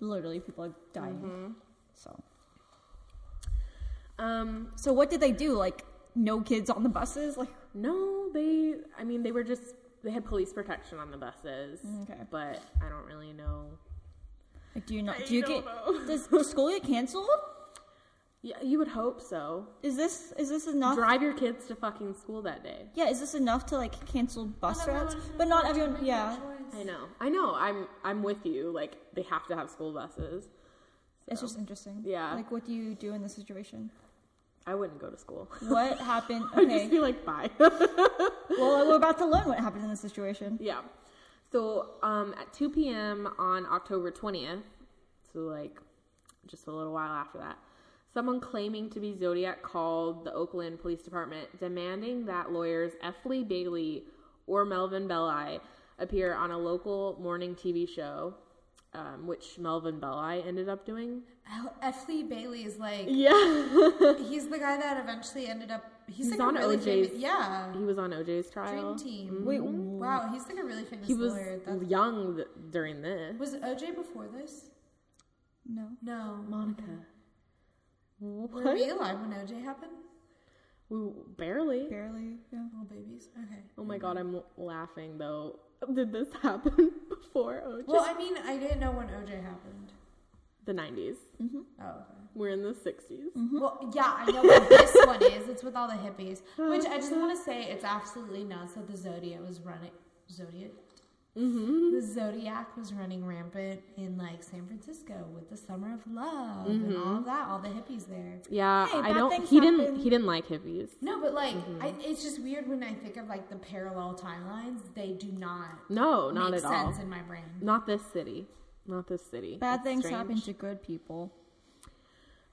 literally people are dying. So Um, so what did they do? Like no kids on the buses? Like, No, they. I mean, they were just. They had police protection on the buses. Okay. But I don't really know. like do you not? I Do you don't get? know. Does does school get canceled? Yeah, you would hope so. Is this is this enough? Drive your kids to fucking school that day. Yeah, is this enough to like cancel bus routes? But not everyone. Yeah. I know. I know. I'm. I'm with you. Like they have to have school buses. it's just interesting. Yeah. Like, what do you do in this situation? I wouldn't go to school. What happened? I'd just Okay. be like, bye. well, we're about to learn what happened in this situation. Yeah. So um, at 2 p.m. on October 20th, so like just a little while after that, someone claiming to be Zodiac called the Oakland Police Department demanding that lawyers F. Lee Bailey or Melvin Belli appear on a local morning TV show, um, which Melvin Belli ended up doing. Oh, F. Lee Bailey is like Yeah. he's the guy that eventually ended up. He's, He's like on a really OJ's famous. Yeah, he was on OJ's trial. Dream trial. Team. Wait, Wow, he's like a really famous He was lawyer. That's, young th- during this. was OJ before this? no. No. Monica. Were we alive when OJ happened? We barely. Barely. Yeah. Little babies. Okay. Oh my god, I'm laughing though. Did this happen before OJ? Well, I mean, I didn't know when OJ happened. the 90s. Mm-hmm. Oh, okay. We're in the 60s. Mm-hmm. Well, yeah, I know what this one is. It's with all the hippies. Which I just want to say, it's absolutely nuts that the Zodiac was running. Zodiac? Mm-hmm. The Zodiac was running rampant in like San Francisco with the Summer of Love and all of that. All the hippies there. Yeah, Hey, I don't. things He didn't. He didn't like hippies. No, but like, I, it's just weird when I think of like the parallel timelines. They do not No, not make at all. sense in my brain. Not this city. Not this city. Bad It's things strange. happen to good people.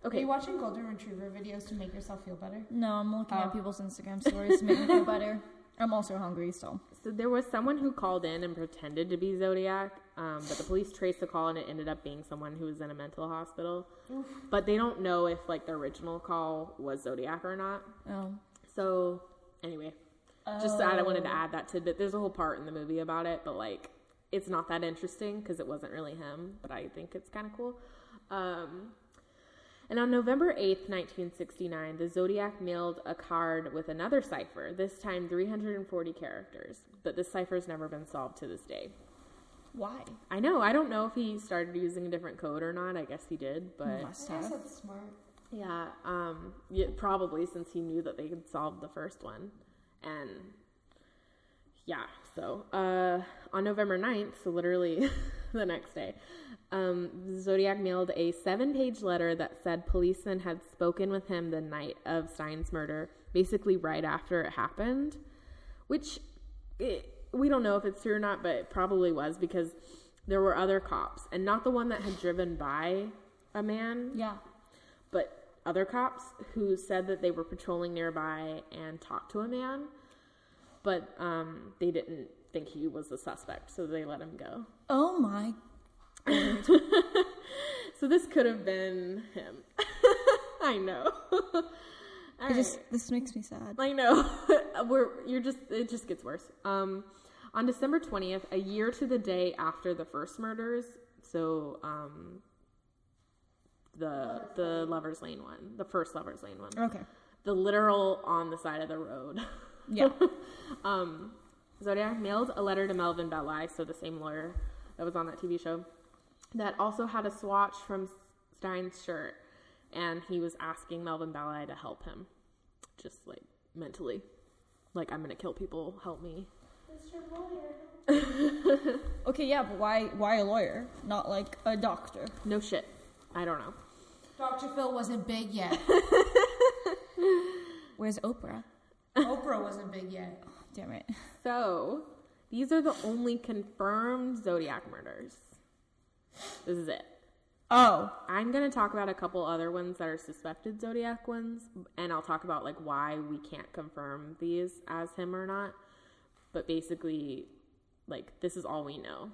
Okay. Are you watching Golden Retriever videos to make yourself feel better? No, I'm looking Oh. at people's Instagram stories to make me feel better. I'm also hungry, so. So there was someone who called in and pretended to be Zodiac, um, but the police traced the call and it ended up being someone who was in a mental hospital. But they don't know if like the original call was Zodiac or not. Oh. So anyway, just that I wanted to add that tidbit. There's a whole part in the movie about it, but like it's not that interesting because it wasn't really him. But I think it's kind of cool. Um, and on November 8th, 1969, the Zodiac mailed a card with another cipher, this time 340 characters. But this cipher's never been solved to this day. Why? I know, I don't know if he started using a different code or not. I guess he did, but Must I guess have. that's smart. yeah, um, yeah, probably since he knew that they could solve the first one. And yeah, so uh, on November 9th, so literally the next day, um, Zodiac mailed a seven page letter that said policemen had spoken with him the night of Stine's murder, basically right after it happened, which it, we don't know if it's true or not, but it probably was because there were other cops, and not the one that had driven by a man Yeah. but other cops who said that they were patrolling nearby and talked to a man, but um, they didn't think he was a suspect, so they let him go. Oh my. So this could have been him. I know. All It just, this makes me sad. I know. We're you're just it just gets worse. Um, on December twentieth, a year to the day after the first murders, so um, the the Lovers Lane one, the first Lovers Lane one. Okay. the literal on the side of the road. Yeah. um, Zodiac mailed a letter to Melvin Belli, so the same lawyer that was on that TV show, that also had a swatch from Stine's shirt, and he was asking Melvin Belli to help him, just like mentally, like I'm gonna kill people, help me. Mr. Lawyer. okay, yeah, but why why a lawyer? Not like a doctor. No shit, I don't know. Dr. Phil wasn't big yet. Where's Oprah? Oprah wasn't big yet. Oh, damn it. So these are the only confirmed Zodiac murders. This is it. Oh. I'm going to talk about a couple other ones that are suspected Zodiac ones, and I'll talk about like why we can't confirm these as him or not. But basically, like this is all we know.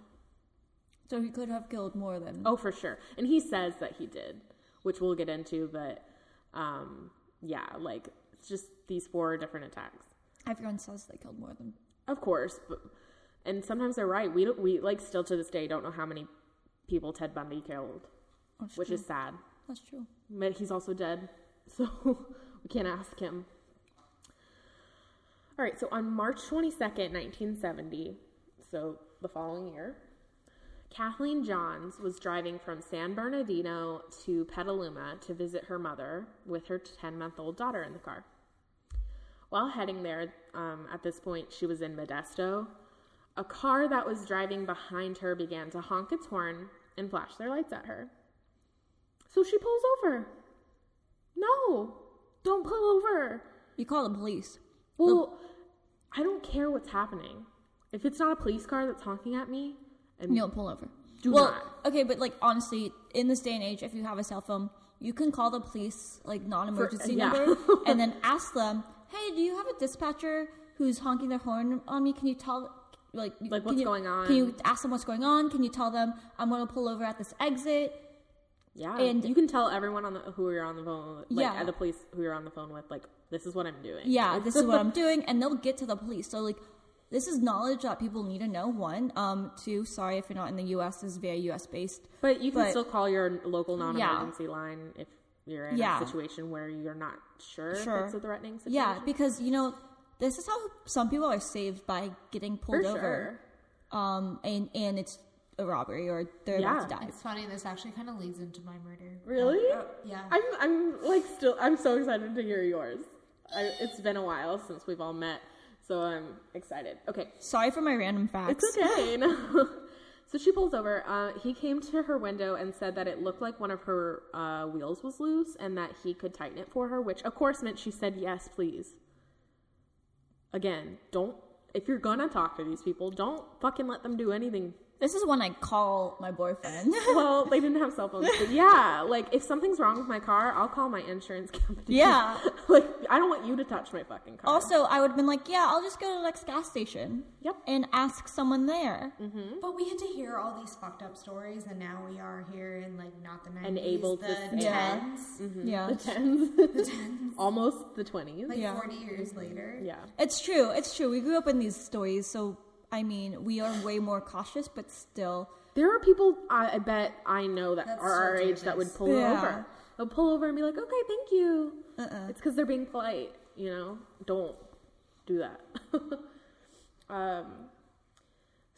So he could have killed more than. Oh, for sure. And he says that he did, which we'll get into, but um yeah, like it's just these four different attacks. Everyone says they killed more than. Of course, but and sometimes they're right. We don't we like still to this day don't know how many people Ted Bundy killed, That's which true. is sad. That's true. But he's also dead, so we can't ask him. All right, so on March 22nd, 1970, so the following year, Kathleen Johns was driving from San Bernardino to Petaluma to visit her mother with her 10 month old daughter in the car. While heading there, um, at this point, she was in Modesto. A car that was driving behind her began to honk its horn and flash their lights at her. So she pulls over. No, don't pull over. You call the police. Well, oh. I don't care what's happening. If it's not a police car that's honking at me, and You don't pull over. Do well, not. okay, but like honestly, in this day and age, if you have a cell phone, you can call the police like non-emergency yeah. number and then ask them, "Hey, do you have a dispatcher who's honking their horn on me? Can you tell?" Like, Like, what's you- going on? Can you ask them what's going on? Can you tell them I'm going to pull over at this exit? Yeah, and- you can tell everyone on the who you're on the phone, with, like Yeah. at the police who you're on the phone with, like this is what I'm doing. Yeah, this is what I'm doing, and they'll get to the police. So like, this is knowledge that people need to know. One, um, two. Sorry if you're not in the U.S. This is very U.S. based. But you can But- still call your local non-emergency line if you're in Yeah. a situation where you're not sure, Sure. if it's a threatening situation. Yeah, because you know, this is how some people are saved by getting pulled for over. sure. Um, and and it's a robbery or they're Yeah. about to die. It's funny. This actually kind of leads into my murder. Really? Uh, yeah. I'm I'm like still I'm so excited to hear yours. I, it's been a while since we've all met, so I'm excited. Okay, Sorry for my random facts. It's okay. No. so she pulls over. Uh, he came to her window and said that it looked like one of her uh, wheels was loose and that he could tighten it for her, which of course meant she said yes, please. Again, don't. If you're gonna talk to these people, don't fucking let them do anything. This is when I call my boyfriend. Well, they didn't have cell phones, but yeah, like if something's wrong with my car, I'll call my insurance company. Yeah. like I don't want you to touch my fucking car. also, I would have been like, yeah, I'll just go to the next gas station. Yep. And ask someone there. Mm-hmm. But we had to hear all these fucked up stories, and now we are here in like not the nineties, And able to the say- Yeah. tens, mm-hmm. Yeah. the tens, almost the twenties. like Yeah. forty years mm-hmm. later. yeah. It's true. It's true. We grew up in these stories, so I mean, we are way more cautious, but still. There are people I, I bet I know that That's are our so age that would pull Yeah. over. They'll pull over and be like, "Okay, thank you." Uh-uh. It's because they're being polite. You know, don't do that. um,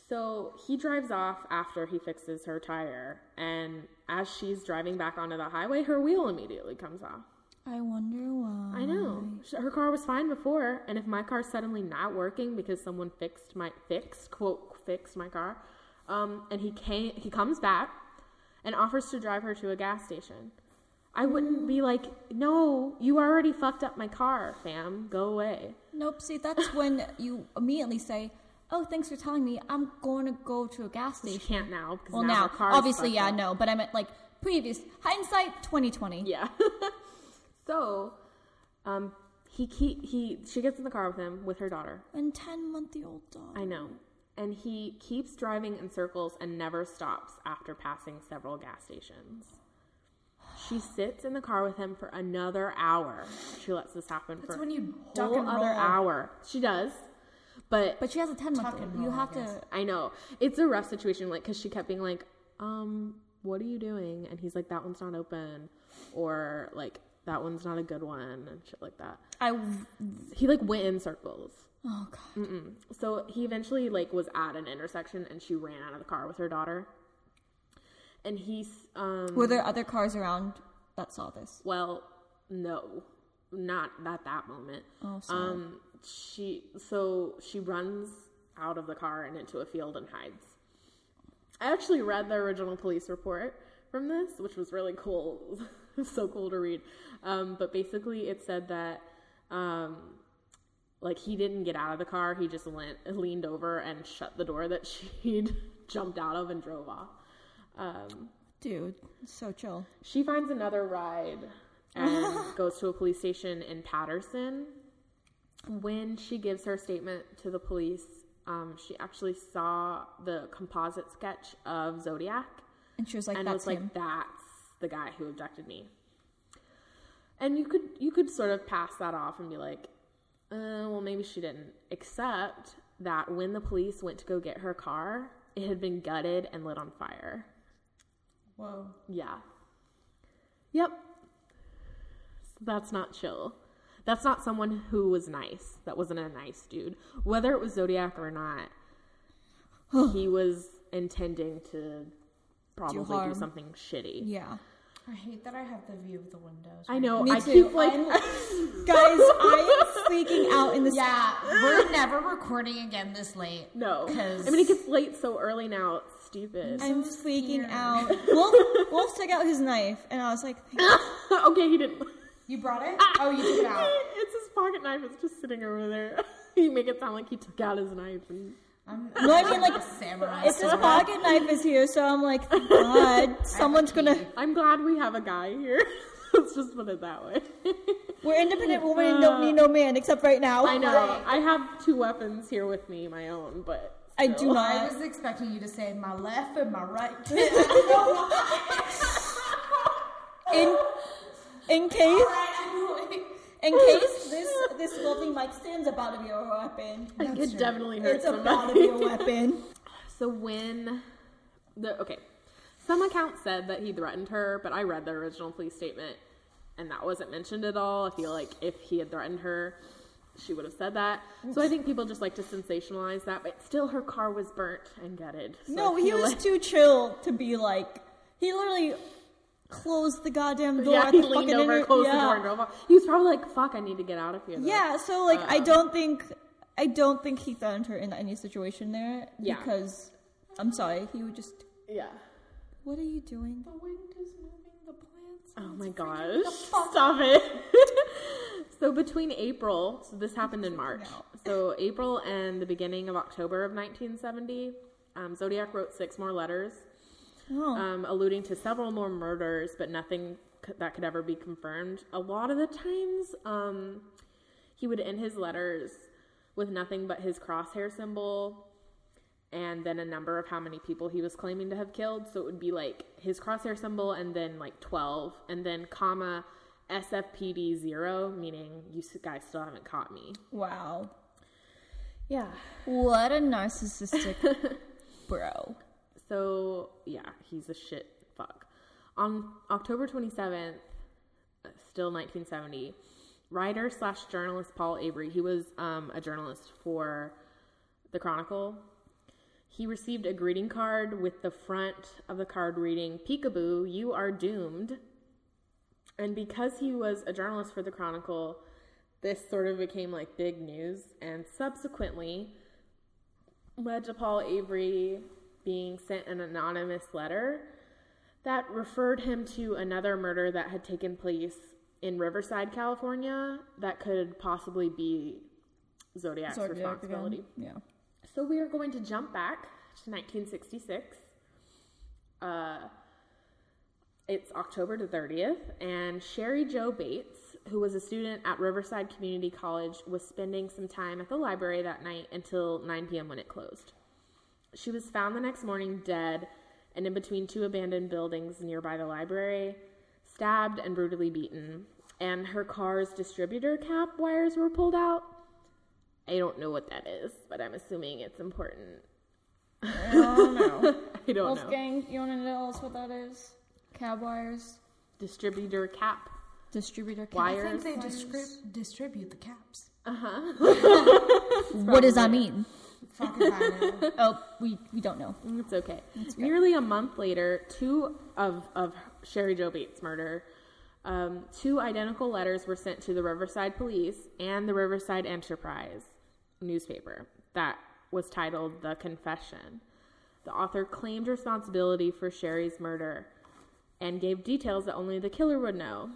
so he drives off after he fixes her tire, and as she's driving back onto the highway, her wheel immediately comes off. I wonder why. I know her car was fine before, and if my car's suddenly not working because someone fixed my fixed quote fixed my car, um, and he came he comes back and offers to drive her to a gas station, I wouldn't be like, no, you already fucked up my car, fam, go away. Nope. See, that's when you immediately say, "Oh, thanks for telling me. I'm going to go to a gas station." can't now Well, now, now, car obviously, yeah, up. no, but I meant like previous hindsight, 2020. Yeah. so, um, he keep he she gets in the car with him with her daughter. And 10 month old dog. I know. And he keeps driving in circles and never stops after passing several gas stations. She sits in the car with him for another hour. She lets this happen That's for when you duck whole and other roll. hour. She does. But, But she has a 10 month Tuck and old. You roll, I have guess. to. I know. It's a rough situation, like, because she kept being like, um, what are you doing? And he's like, that one's not open. Or, like, that one's not a good one. And shit like that. I. He, like, went in circles. Oh, God. Mm-mm. So he eventually like was at an intersection and she ran out of the car with her daughter. And he's um Were there other cars around that saw this? well, no. Not at that moment. Oh, sorry. Um she so she runs out of the car and into a field and hides. I actually read the original police report from this, which was really cool. so cool to read. Um, but basically, it said that um, like he didn't get out of the car; he just leant, leaned over and shut the door that she'd jumped out of and drove off. Um, Dude, so chill. she finds another ride and goes to a police station in Patterson. When she gives her statement to the police, um, she actually saw the composite sketch of Zodiac And she was like, and that's was like, him. "That's the guy who abducted me." And you could you could sort of pass that off and be like, uh, "Well, maybe she didn't." Except that when the police went to go get her car, it had been gutted and lit on fire. Whoa. Yeah. Yep. That's not chill. That's not someone who was nice. That wasn't a nice dude. Whether it was Zodiac or not, he was intending to probably do, harm. something shitty. Yeah. I hate that I have the view of the windows. I know. Me I too. keep like I'm- Guys, I am freaking out in this. Yeah, we're never recording again this late. no. 'Cause- I mean, it gets late so early now. It's stupid. I'm so freaking scared. out. Wolf, Wolf took out his knife, and I was like, okay, he didn't. You brought it? Oh, you took it out. it's his pocket knife. It's just sitting over there. you make it sound like he took out his knife. And... I'm, No, I mean, like, a samurai. it's his pocket knife is here, so I'm like, thank God, someone's gonna. I'm glad we have a guy here. Let's just put it that way. We're independent women and don't need no uh, man, except right now. I know. I have two weapons here with me, my own, but I do not. I was expecting you to say my left and my right. In in case in case this this lovely mic stand's about to be a weapon. It could definitely hurt It's about to be a weapon. so when the okay, some accounts said that he threatened her, but I read the original police statement, and that wasn't mentioned at all. I feel like if he had threatened her, she would have said that. So I think people just like to sensationalize that, but still, her car was burnt and gutted. So No, he was like- too chill to be like. He literally closed the goddamn door Yeah, he leaned fucking over, inter- closed yeah. the door, and drove off. He was probably like, "Fuck, I need to get out of here." though." Yeah, so like I Uh, don't think I don't think he found her in any situation there Yeah. because I'm sorry, he would just yeah. What are you doing? the wind is moving the plants. Oh my gosh. Stop it. so between April, so this happened in March. out. So April and the beginning of October of 1970, um, Zodiac wrote six more letters, Oh. um, alluding to several more murders, but nothing c- that could ever be confirmed. A lot of the times, um, he would end his letters with nothing but his crosshair symbol and then a number of how many people he was claiming to have killed. So it would be like his crosshair symbol and then like 12 and then comma SFPD 0, meaning you guys still haven't caught me. wow. Yeah. What a narcissistic bro. So yeah, he's a shit fuck. On October 27th, uh, still 1970, writer slash journalist Paul Avery, he was um, a journalist for the Chronicle. He received a greeting card with the front of the card reading, Peekaboo, you are doomed. And because he was a journalist for the Chronicle, this sort of became like big news. And subsequently, led to Paul Avery being sent an anonymous letter that referred him to another murder that had taken place in Riverside, California, that could possibly be Zodiac's Zodiac again. responsibility. Yeah. So we are going to jump back to 1966. Uh, it's October the 30th, and Cheri Jo Bates, who was a student at Riverside Community College, was spending some time at the library that night until 9 p.m. when it closed. She was found the next morning dead and in between two abandoned buildings nearby the library, stabbed and brutally beaten, and her car's distributor cap wires were pulled out. I don't know what that is, but I'm assuming it's important. I don't know. I don't know. Wolfgang, you want to tell us what that is? Cab wires, Distributor cap. distributor cap. Wire. I think they Wires. distrib- distribute the caps. Uh huh. What does that mean? Fuck if I know. Oh, we we don't know. It's okay. It's Nearly a month later, two of, of Cheri Jo Bates' murder, um, two identical letters were sent to the Riverside Police and the Riverside Enterprise newspaper that was titled The Confession. The author claimed responsibility for Cheri's murder and gave details that only the killer would know.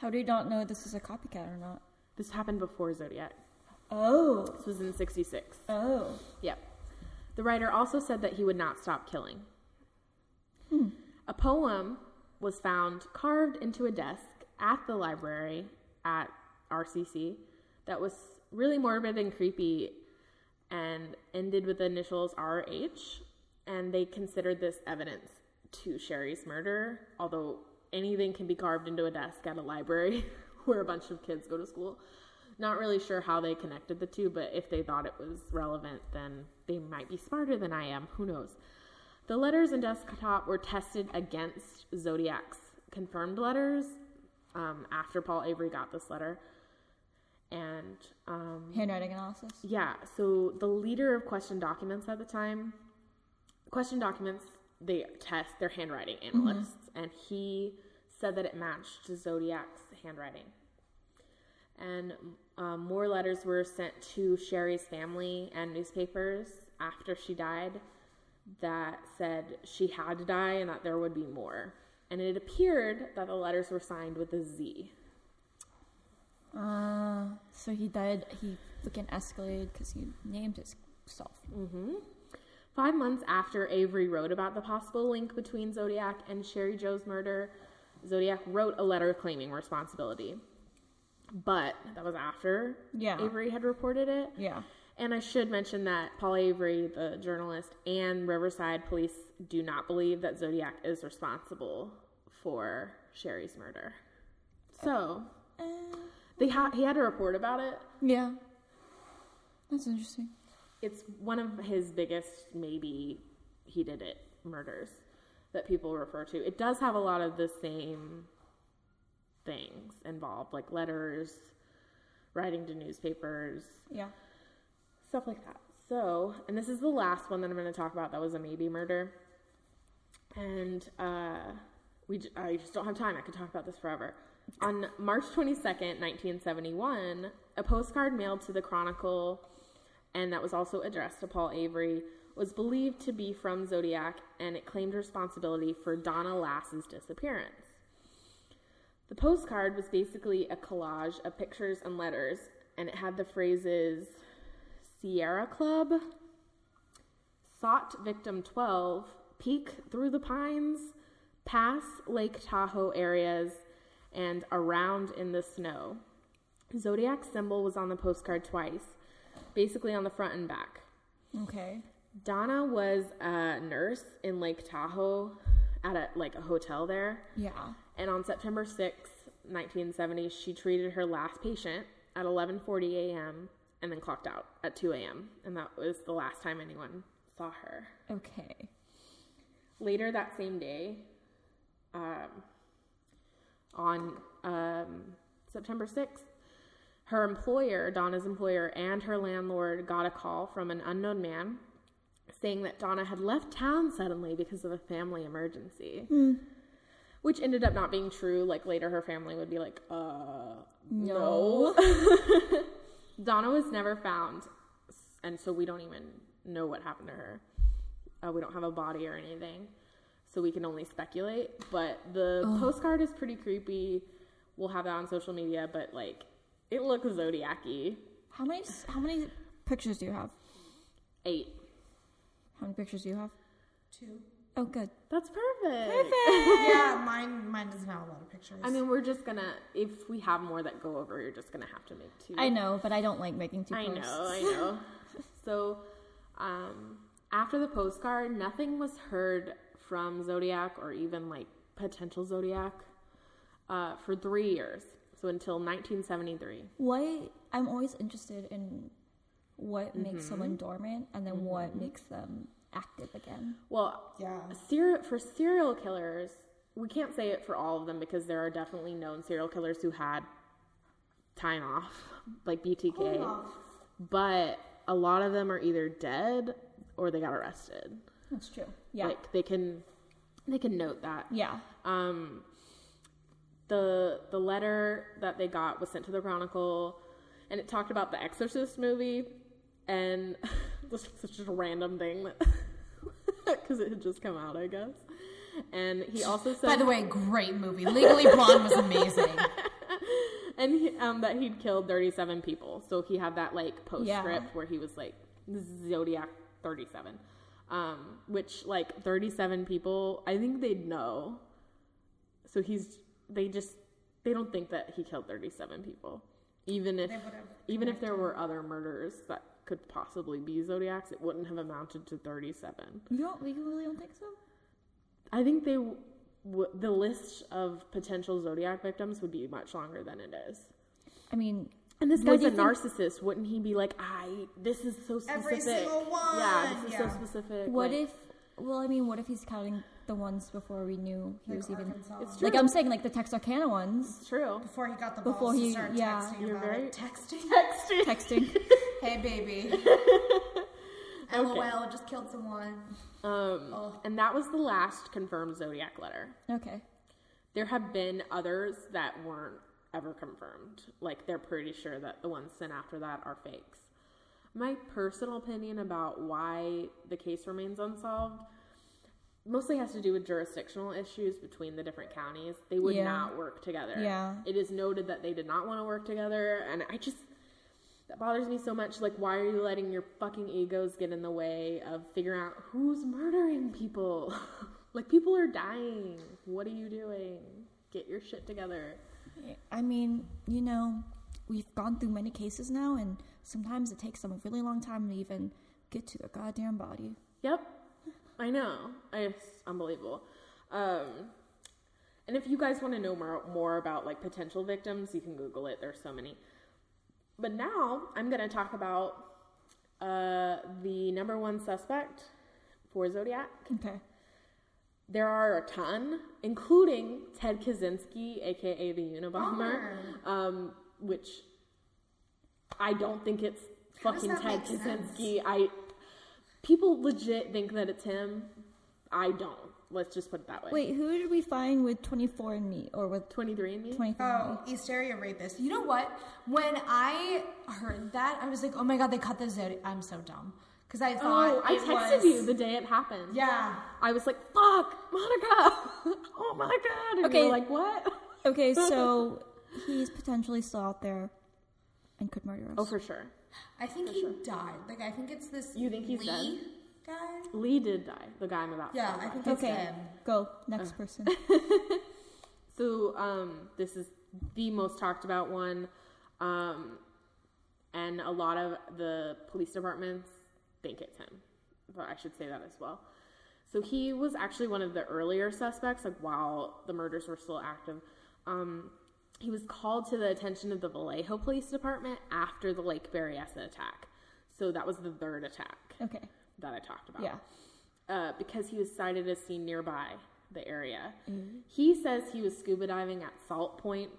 How do you not know this is a copycat or not? This happened before Zodiac. Oh, This was in 66. oh. Yep. The writer also said that he would not stop killing. Hmm. A poem was found carved into a desk at the library at RCC that was really morbid and creepy and ended with the initials RH. And they considered this evidence to Cheri's murder, although anything can be carved into a desk at a library where a bunch of kids go to school. Not really sure how they connected the two, but if they thought it was relevant, then they might be smarter than I am. Who knows? The letters and desktop were tested against Zodiac's confirmed letters um, after Paul Avery got this letter. And um, Handwriting analysis. yeah, so the leader of question documents at the time, question documents, they test their handwriting analysts, and he said that it matched Zodiac's handwriting. And um, more letters were sent to Cheri's family and newspapers after she died that said she had to die and that there would be more. And it appeared that the letters were signed with a Z. Uh, so he died. He freaking escalated because he named himself. Five months after Avery wrote about the possible link between Zodiac and Cheri Jo's murder, Zodiac wrote a letter claiming responsibility. But that was after Yeah. Avery had reported it. Yeah. And I should mention that Paul Avery, the journalist, and Riverside police do not believe that Zodiac is responsible for Cheri's murder. So Uh, they ha- he had a report about it. yeah. That's interesting. it's one of his biggest maybe he did it murders that people refer to it does have a lot of the same things involved like letters writing to newspapers Yeah. stuff like that. So and this is the last one that i'm going to talk about that was a maybe murder. And uh, we j- i just don't have time. I could talk about this forever. On march 22nd 1971 a postcard mailed to the chronicle and that was also addressed to paul avery was believed to be from zodiac and it claimed responsibility for donna lass's disappearance the postcard was basically a collage of pictures and letters, and it had the phrases Sierra Club, Sought Victim 12, Peek Through the Pines, Pass Lake Tahoe areas, and Around in the Snow. Zodiac symbol was on the postcard twice, basically on the front and back. Okay. Donna was a nurse in Lake Tahoe at a like a hotel there. Yeah. And on September 6th, 1970, she treated her last patient at 11:40 a.m. and then clocked out at 2 a.m. And that was the last time anyone saw her. Okay. Later that same day, um, on um, September 6th, her employer, Donna's employer, and her landlord got a call from an unknown man saying that Donna had left town suddenly because of a family emergency. Which ended up not being true. Like later, her family would be like, uh, no. Donna was never found, and so we don't even know what happened to her. Uh, we don't have a body or anything, so we can only speculate. But the postcard is pretty creepy. We'll have that on social media, but like, it looks zodiac-y. How many how many pictures do you have? Eight. How many pictures do you have? Two. Oh, good. That's perfect. Perfect. yeah, mine mine doesn't have a lot of pictures. I mean, we're just gonna if we have more that go over, you're just gonna have to make two. I know, but I don't like making two I posts. know, I know. so, um, after the postcard, nothing was heard from Zodiac or even like potential Zodiac uh, for three years. So until 1973. What I'm always interested in what makes Mm-hmm. someone dormant and then what makes them active again. Well, yeah. ser- for serial killers, we can't say it for all of them because there are definitely known serial killers who had time off, like BTK. But a lot of them are either dead or they got arrested. That's true. Yeah. Like they can they can note that. yeah. Um the the letter that they got was sent to the Chronicle and it talked about the Exorcist movie and this was such a random thing that because it had just come out, I guess. And he also said By the way, great movie. Legally Blonde was amazing. and he, um, that he'd killed 37 people. So he had that like postscript Yeah. where he was like Zodiac 37, um, which like 37 people, I think they'd know. So he's they just they don't think that he killed 37 people, even if even if there were other murders that could possibly be Zodiacs, it wouldn't have amounted to 37. You don't you really don't think so? I think they w- w- the list of potential Zodiac victims would be much longer than it is. I mean, And this guy's a narcissist. Think? Wouldn't he be like, I this is so specific. Every single one. Yeah, this is yeah. so specific. What guy's do a you think- the ones before we knew he Like was even. Arkansas. It's true. Like I'm saying, like the Texarkana ones. It's true. Before he got the Before balls he- to start yeah. texting You're about very- it. Texting. Texting. Texting. baby. LOL, just killed someone. Um, Oh. and that was the last confirmed zodiac letter. okay. There have been others that weren't ever confirmed. Like they're pretty sure that the ones sent after that are fakes. My personal opinion about why the case remains unsolved mostly has to do with jurisdictional issues between the different counties. They would Yeah. not work together. Yeah. It is noted that they did not want to work together and I just that bothers me so much. Like, why are you letting your fucking egos get in the way of figuring out who's murdering people? like, people are dying. What are you doing? Get your shit together. I mean, you know, we've gone through many cases now, and sometimes it takes them a really long time to even get to their goddamn body. Yep, I know. It's unbelievable. Um, and if you guys want to know more, more about like potential victims, you can Google it. There's so many. But now I'm going to talk about uh, the number one suspect for Zodiac. Okay. There are a ton, including Ted Kaczynski, aka the Unabomber, um, which I don't think it's fucking Ted make sense? Kaczynski. I people legit think that it's him. I don't. Let's just put it that way. Wait, who did we find with 24 and Me or with 23 and me. 23 Oh, East Area rapist. You know what? When I heard that, I was like, oh my god, they cut the Zodiac. I'm so dumb. Because I oh, thought. Oh, I it texted was- you the day it happened. Yeah. I was like, "Fuck, Monica! oh my god!" And Okay. you were like, "What?" Okay, so he's potentially still out there and could murder us. Oh, for sure. I think he died. Like, I think it's this. You think he's Lee dead? Guy? Lee did die. The guy I'm about. Yeah, talk I think it's okay, him. go. Next person. So um, this is the most talked about one, um, and a lot of the police departments think it's him. But I should say that as well. So he was actually one of the earlier suspects, like while the murders were still active. Um, he was called to the attention of the Vallejo Police Department after the Lake Berryessa attack. So that was the third attack Okay. That I talked about Yeah. uh, because he was sighted as seen nearby the area. He says he was scuba diving at Salt Point,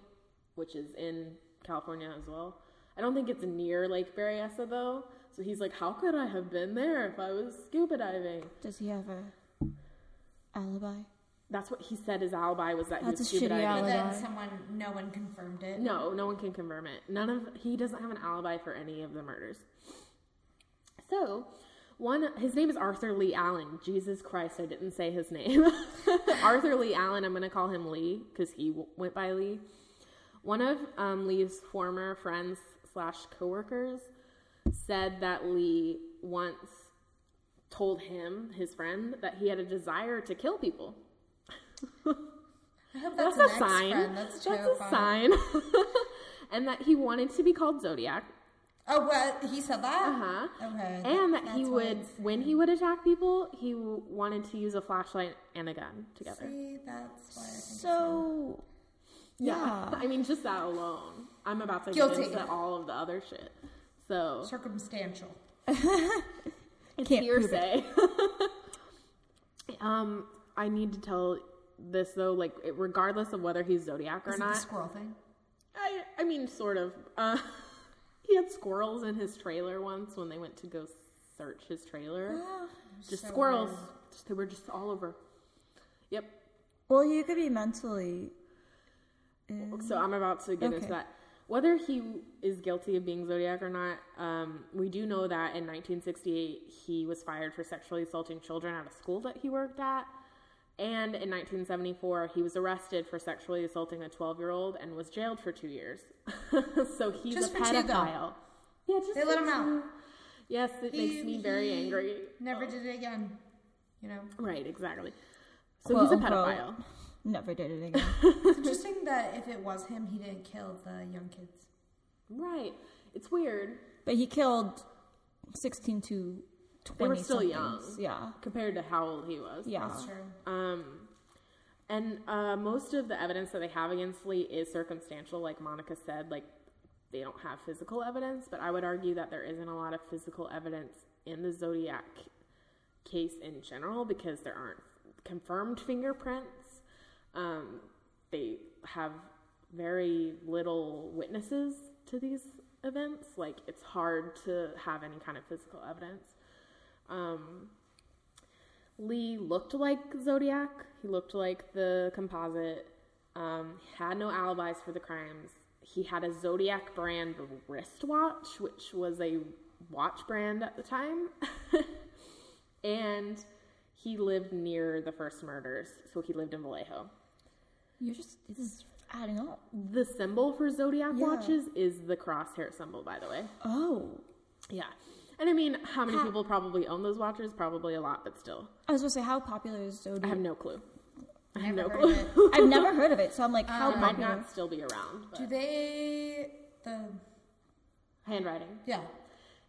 which is in California as well. I don't think it's near Lake Berryessa though. So he's like, how could I have been there if I was scuba diving? Does he have a alibi? That's what he said his alibi was that he was a scuba shitty diving. But then someone, no one confirmed it. No, no one can confirm it. None of he doesn't have an alibi for any of the murders. So, one his name is Arthur Lee Allen. Jesus Christ, I didn't say his name. Arthur Lee Allen. I'm going to call him Lee because he w- went by Lee. One of um, Lee's former friends slash coworkers said that Lee once told him, his friend, that he had a desire to kill people. I hope That's, that's, a sign. ex-friend. That's That's terrifying. a sign. and that he wanted to be called Zodiac. Oh, what? He said that? Uh huh. Okay. And that he would, when he would attack people, he w- wanted to use a flashlight and a gun together. See, that's why I think So, yeah. I mean, just that alone. I'm about to Guilty. get into all of the other shit. So circumstantial. it's Can't hearsay. um, I need to tell this though, like regardless of whether he's Zodiac or Is it the not. squirrel thing? I, I mean, sort of. Uh, he had squirrels in his trailer once when they went to go search his trailer. just So squirrels. Just, they were just all over. Yep. Well, you could be mentally. So I'm about to get into Okay. that. Whether he is guilty of being Zodiac or not, um, we do know that in 1968 he was fired for sexually assaulting children at a school that he worked at. And in 1974, he was arrested for sexually assaulting a 12 year old and was jailed for two years. so he's Just a two, pedophile. Yeah, just They let him two. out. Yes, it makes me very angry. Never did it again. You know? Right, exactly. So he's a pedophile. Never did it again. It's interesting that if it was him, he didn't kill the young kids. Right. It's weird but he killed 16 to 20 They were still young. Yeah. compared to how old he was. Yeah. That's true. Um, and uh, most of the evidence that they have against Lee is circumstantial, like Monica said. Like they don't have physical evidence, but I would argue that there isn't a lot of physical evidence in the Zodiac case in general because there aren't confirmed fingerprints. Um, they have very little witnesses to these events. Like it's hard to have any kind of physical evidence. Um, Lee looked like Zodiac. He looked like the composite. Um, had no alibis for the crimes. He had a Zodiac brand wristwatch, which was a watch brand at the time. and he lived near the first murders, so he lived in Vallejo. You're just this is adding up. The symbol for Zodiac Yeah. watches is the crosshair symbol, by the way. Oh, Yeah. And I mean, how many people probably own those watches? Probably a lot, but still. I was gonna say how popular is Zodiac? I have no clue. I have no clue. I've never heard of it, so I'm like, how It might not still be around. Do they the handwriting, yeah?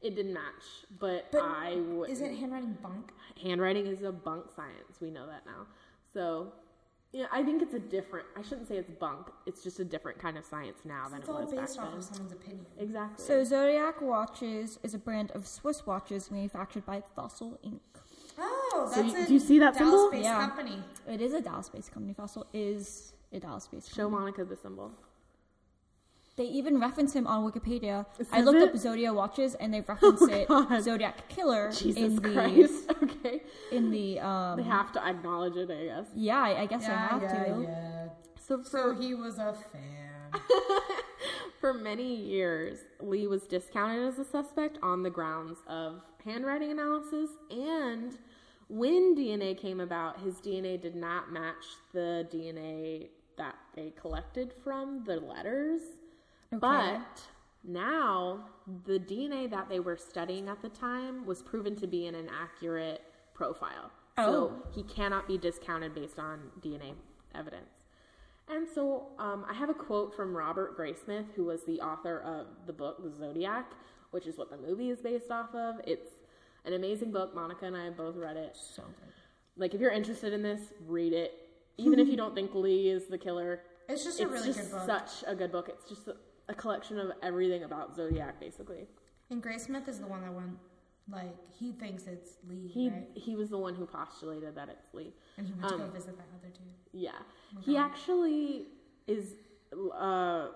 it didn't match, but, But I would. Isn't handwriting bunk? handwriting is a bunk science? We know that now. So, yeah, I think it's a different. I shouldn't say it's bunk. It's just a different kind of science now than It's it all was back based off then. of someone's opinion. Exactly. So Zodiac Watches is a brand of Swiss watches manufactured by Fossil Inc. Oh, So that's you- a do you see that symbol? Dallas-based Yeah. company. It is a Dallas-based company. Fossil is a Dallas-based Show company. Monica the symbol. They even reference him on Wikipedia. Is I looked it? Oh up Zodiac watches, and they reference it God. Zodiac Killer Jesus in the Christ. Okay. in the um. They have to acknowledge it, I guess. yeah, I, I guess I have to. yeah. So for So he was a fan. For many years, Lee was discounted as a suspect on the grounds of handwriting analysis, and when DNA came about, his DNA did not match the DNA that they collected from the letters. But now, the DNA that they were studying at the time was proven to be in an accurate profile. So Oh. he cannot be discounted based on DNA evidence. And so um, I have a quote from Robert Graysmith, who was the author of the book The Zodiac, which is what the movie is based off of. It's an amazing book. Monica and I both read it. So good. Like, if you're interested in this, read it. Even if you don't think Lee is the killer, It's just a really just good book. such a good book. It's just a, a collection of everything about Zodiac, basically. And Graysmith is the one that went, like, he thinks it's Lee, He right? he was the one who postulated that it's Lee. And he went to um, go visit that other dude. Yeah. He actually is uh,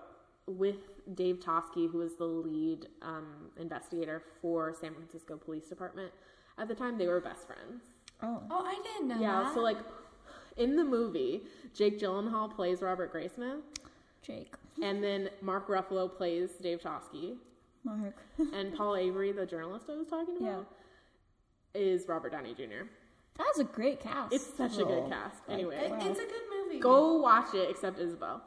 with Dave Toschi, who was the lead um, investigator for San Francisco Police Department. At the time, they were best friends. Oh, Oh, I didn't know Yeah, that. so like in the movie, Jake Gyllenhaal plays Robert Graysmith, Jake, and then Mark Ruffalo plays Dave Toschi, Mark. and Paul Avery, the journalist I was talking about, is Robert Downey Jr. That's a great cast. It's such a good oh. cast. Anyway, It- it's a good movie. go watch it, except Isabel.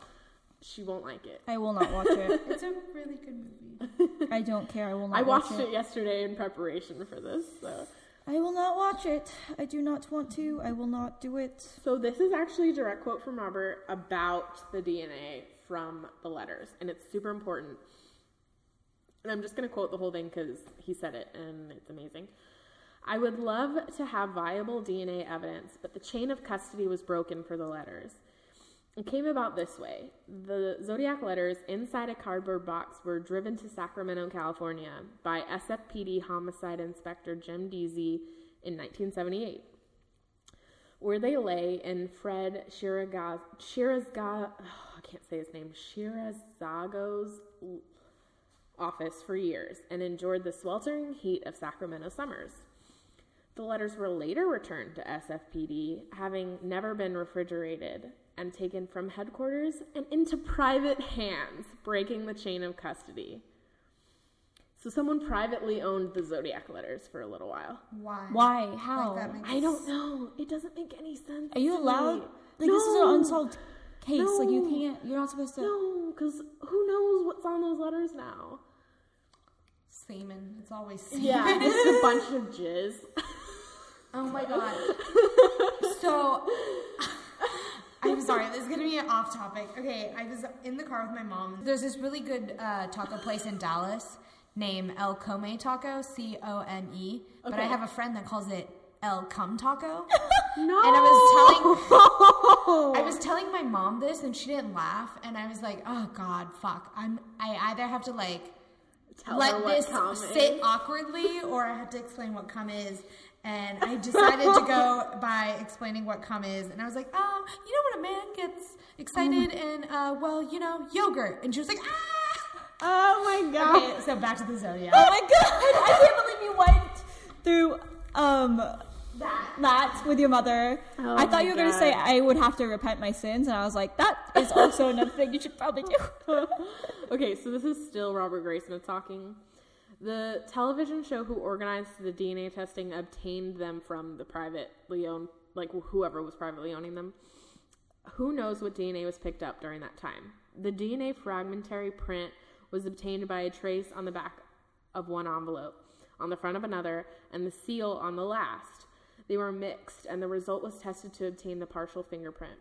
She won't like it. I will not watch it. It's a really good movie. I don't care. I will not watch it. I watch watched it yesterday in preparation for this. So. I will not watch it. I do not want to. I will not do it. so this is actually a direct quote from Robert about the DNA from the letters, and it's super important. And I'm just going to quote the whole thing because he said it, and it's amazing. I would love to have viable DNA evidence, but the chain of custody was broken for the letters. It came about this way. The Zodiac letters inside a cardboard box were driven to Sacramento, California by SFPD homicide inspector Jim Deasy in 1978, where they lay in Fred Shirazga, I can't say his name, Shirazago's office for years and endured the sweltering heat of Sacramento summers. The letters were later returned to SFPD, having never been refrigerated, and taken from headquarters and into private hands, breaking the chain of custody. So someone privately owned the Zodiac letters for a little while. Why? Why? How? that makes- I don't know. It doesn't make any sense. Are you allowed? me. Like this is an No. unsolved case. Like you can't. You're not supposed to. No, because who knows what's on those letters now? Semen. It's always semen. Yeah, it's a bunch of jizz. Oh my god. so I'm sorry, this is gonna be an off topic. Okay, I was in the car with my mom. There's this really good uh, taco place in Dallas named El Come Taco, C O M E. But I have a friend that calls it El Cum Taco. No. And I was telling I was telling my mom this and she didn't laugh and I was like, "Oh god, fuck. I'm I either have to like Tell let this sit is. awkwardly or I have to explain what cum is. And I decided to go by explaining what cum is, and I was like, um, you know when a man gets excited and uh, well, you know, yogurt, and she was like, ah. Oh my god. Okay, so back to the zodiac. Oh my god! I can't believe you went through um that with your mother. Oh I thought you were gonna say I would have to repent my sins, and I was like, that is also another thing you should probably do. okay, so this is still Robert Graysmith talking. The television show who organized the DNA testing obtained them from the privately owned, like whoever was privately owning them. Who knows what DNA was picked up during that time? The DNA fragmentary print was obtained by a trace on the back of one envelope, on the front of another, and the seal on the last. They were mixed, and the result was tested to obtain the partial fingerprint.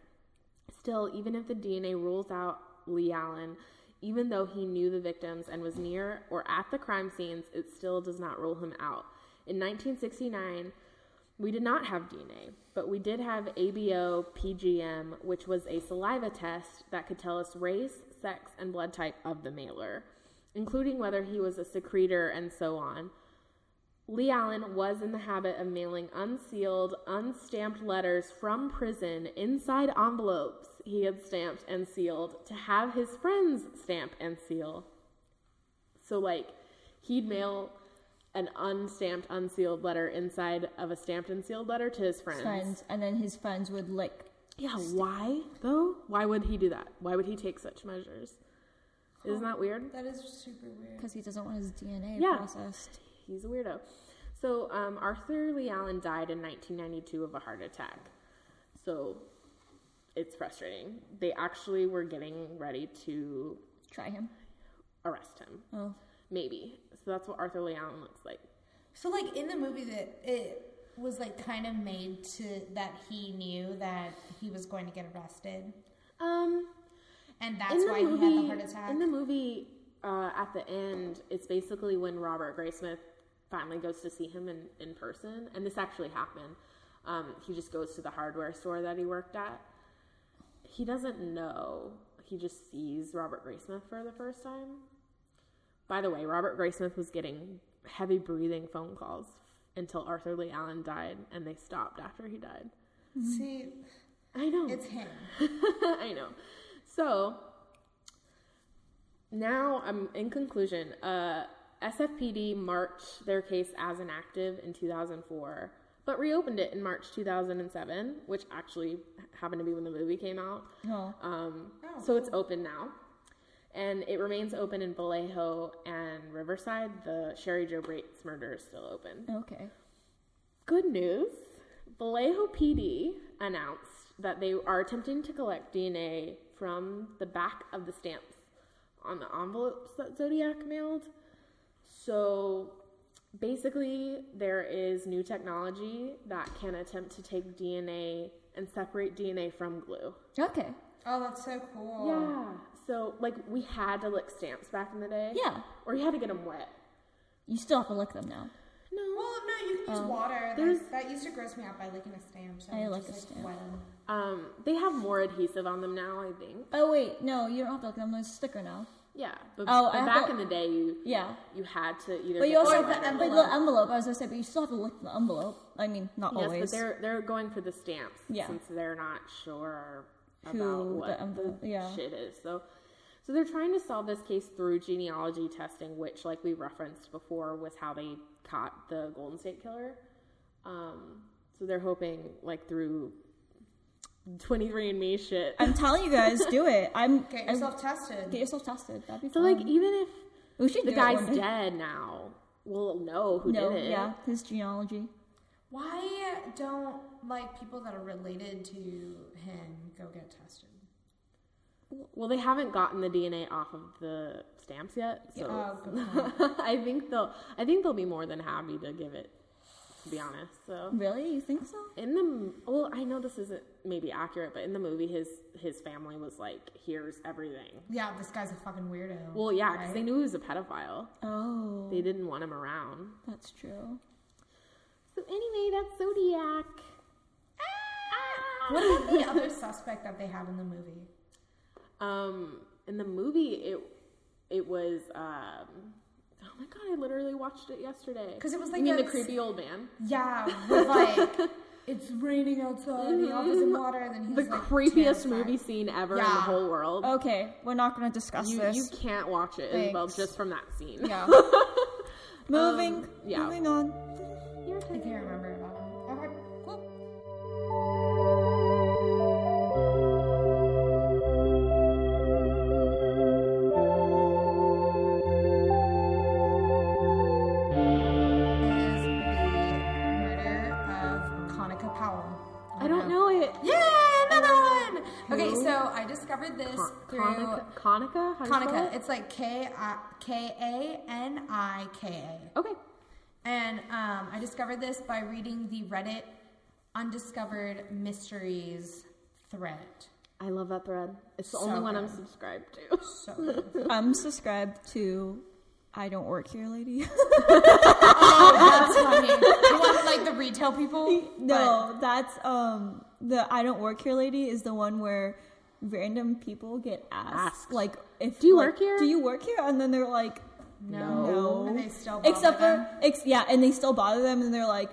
Still, even if the DNA rules out Lee Allen, even though he knew the victims and was near or at the crime scenes, it still does not rule him out. In 1969, we did not have DNA, but we did have ABO PGM, which was a saliva test that could tell us race, sex, and blood type of the mailer, including whether he was a secretor and so on. Lee Allen was in the habit of mailing unsealed, unstamped letters from prison inside envelopes he had stamped and sealed to have his friends stamp and seal. So, like, he'd mail an unstamped, unsealed letter inside of a stamped and sealed letter to his friends. Friends, and then his friends would lick. Yeah, why though? Why would he do that? Why would he take such measures? Isn't oh, that weird? That is super weird. Because he doesn't want his DNA Yeah. processed. He's a weirdo. So, um, Arthur Lee Allen died in 1992 of a heart attack. So, it's frustrating. They actually were getting ready to Try him. arrest him. Oh. Maybe. So, that's what Arthur Lee Allen looks like. So like in the movie that it was like kind of made to that he knew that he was going to get arrested, Um, and that's why movie, he had the heart attack. In the movie, uh, at the end, it's basically when Robert Graysmith finally goes to see him in, in person, and this actually happened. Um, he just goes to the hardware store that he worked at. He doesn't know. He just sees Robert Graysmith for the first time. By the way, Robert Graysmith was getting heavy breathing phone calls until Arthur Lee Allen died, and they stopped after he died. See, I know. it's him. I know. So now I'm in conclusion. Uh, SFPD marked their case as inactive in 2004, but reopened it in March 2007, which actually happened to be when the movie came out. Oh. Um, Oh, so it's open now. And it remains open in Vallejo and Riverside. The Cheri Jo Bates murder is still open. Okay. Good news Vallejo PD announced that they are attempting to collect DNA from the back of the stamps on the envelopes that Zodiac mailed. So basically, there is new technology that can attempt to take DNA and separate DNA from glue. Okay. Oh, that's so cool. Yeah. So, like, we had to lick stamps back in the day. Yeah. Or you had to get them wet. You still have to lick them now. No. Well, no, you can use water. That, that used to gross me out by licking a stamp. So I I like just, a like, stamp. Um, they have more adhesive on them now, I think. Oh wait, no, you don't have to lick them. There's a sticker now. Yeah, but, Oh, but back to- in the day, you Yeah. you had to either. But you also the have the envelope. The envelope. I was gonna say, but you still have to lick the envelope. I mean, not Yes, always. but they're they're going for the stamps Yeah. since they're not sure about Who what the the, yeah. shit is. So, so they're trying to solve this case through genealogy testing, which, like we referenced before, was how they caught the Golden State Killer. Um, so they're hoping, like through 23andMe shit. I'm telling you guys, do it. I'm Get I- yourself tested. get yourself tested. That'd be so, fun. like, even if we should the guy's dead now, we'll know who No, did it. yeah, his genealogy. Why don't like people that are related to him go get tested? Well, they haven't gotten the DNA off of the stamps yet, so Oh. I think they'll. I think they'll be more than happy to give it. To be honest, so Really, you think so? in the well, I know this isn't maybe accurate, but in the movie, his his family was like, "Here's everything." Yeah, this guy's a fucking weirdo. Well, yeah, because right? they knew he was a pedophile. Oh, They didn't want him around. that's true. So anyway, that's Zodiac. What about the other suspect that they had in the movie? Um, in the movie, it it was um, my god, I literally watched it yesterday. Because it was like You mean the creepy old man? Yeah, with like it's raining outside, and he office in water, and then he's The like creepiest movie scene ever in the whole world. Okay, we're not going to discuss you this. you can't watch it, Thanks. just from that scene. Yeah. moving. Um, yeah. Moving on. I can't remember It's like K I K A N I K A. Okay. And um, I discovered this by reading the Reddit Undiscovered Mysteries thread. I love that thread. It's the So only one I'm subscribed to. So good. I'm subscribed to I Don't Work Here Lady. oh, that's funny. The one like the retail people. no, that's um the I Don't Work Here Lady is the one where random people get asked, Asked. like if Do you like, work here? Do you work here? And then they're like No. no. And they still bother except them? for ex- yeah, and they still bother them and they're like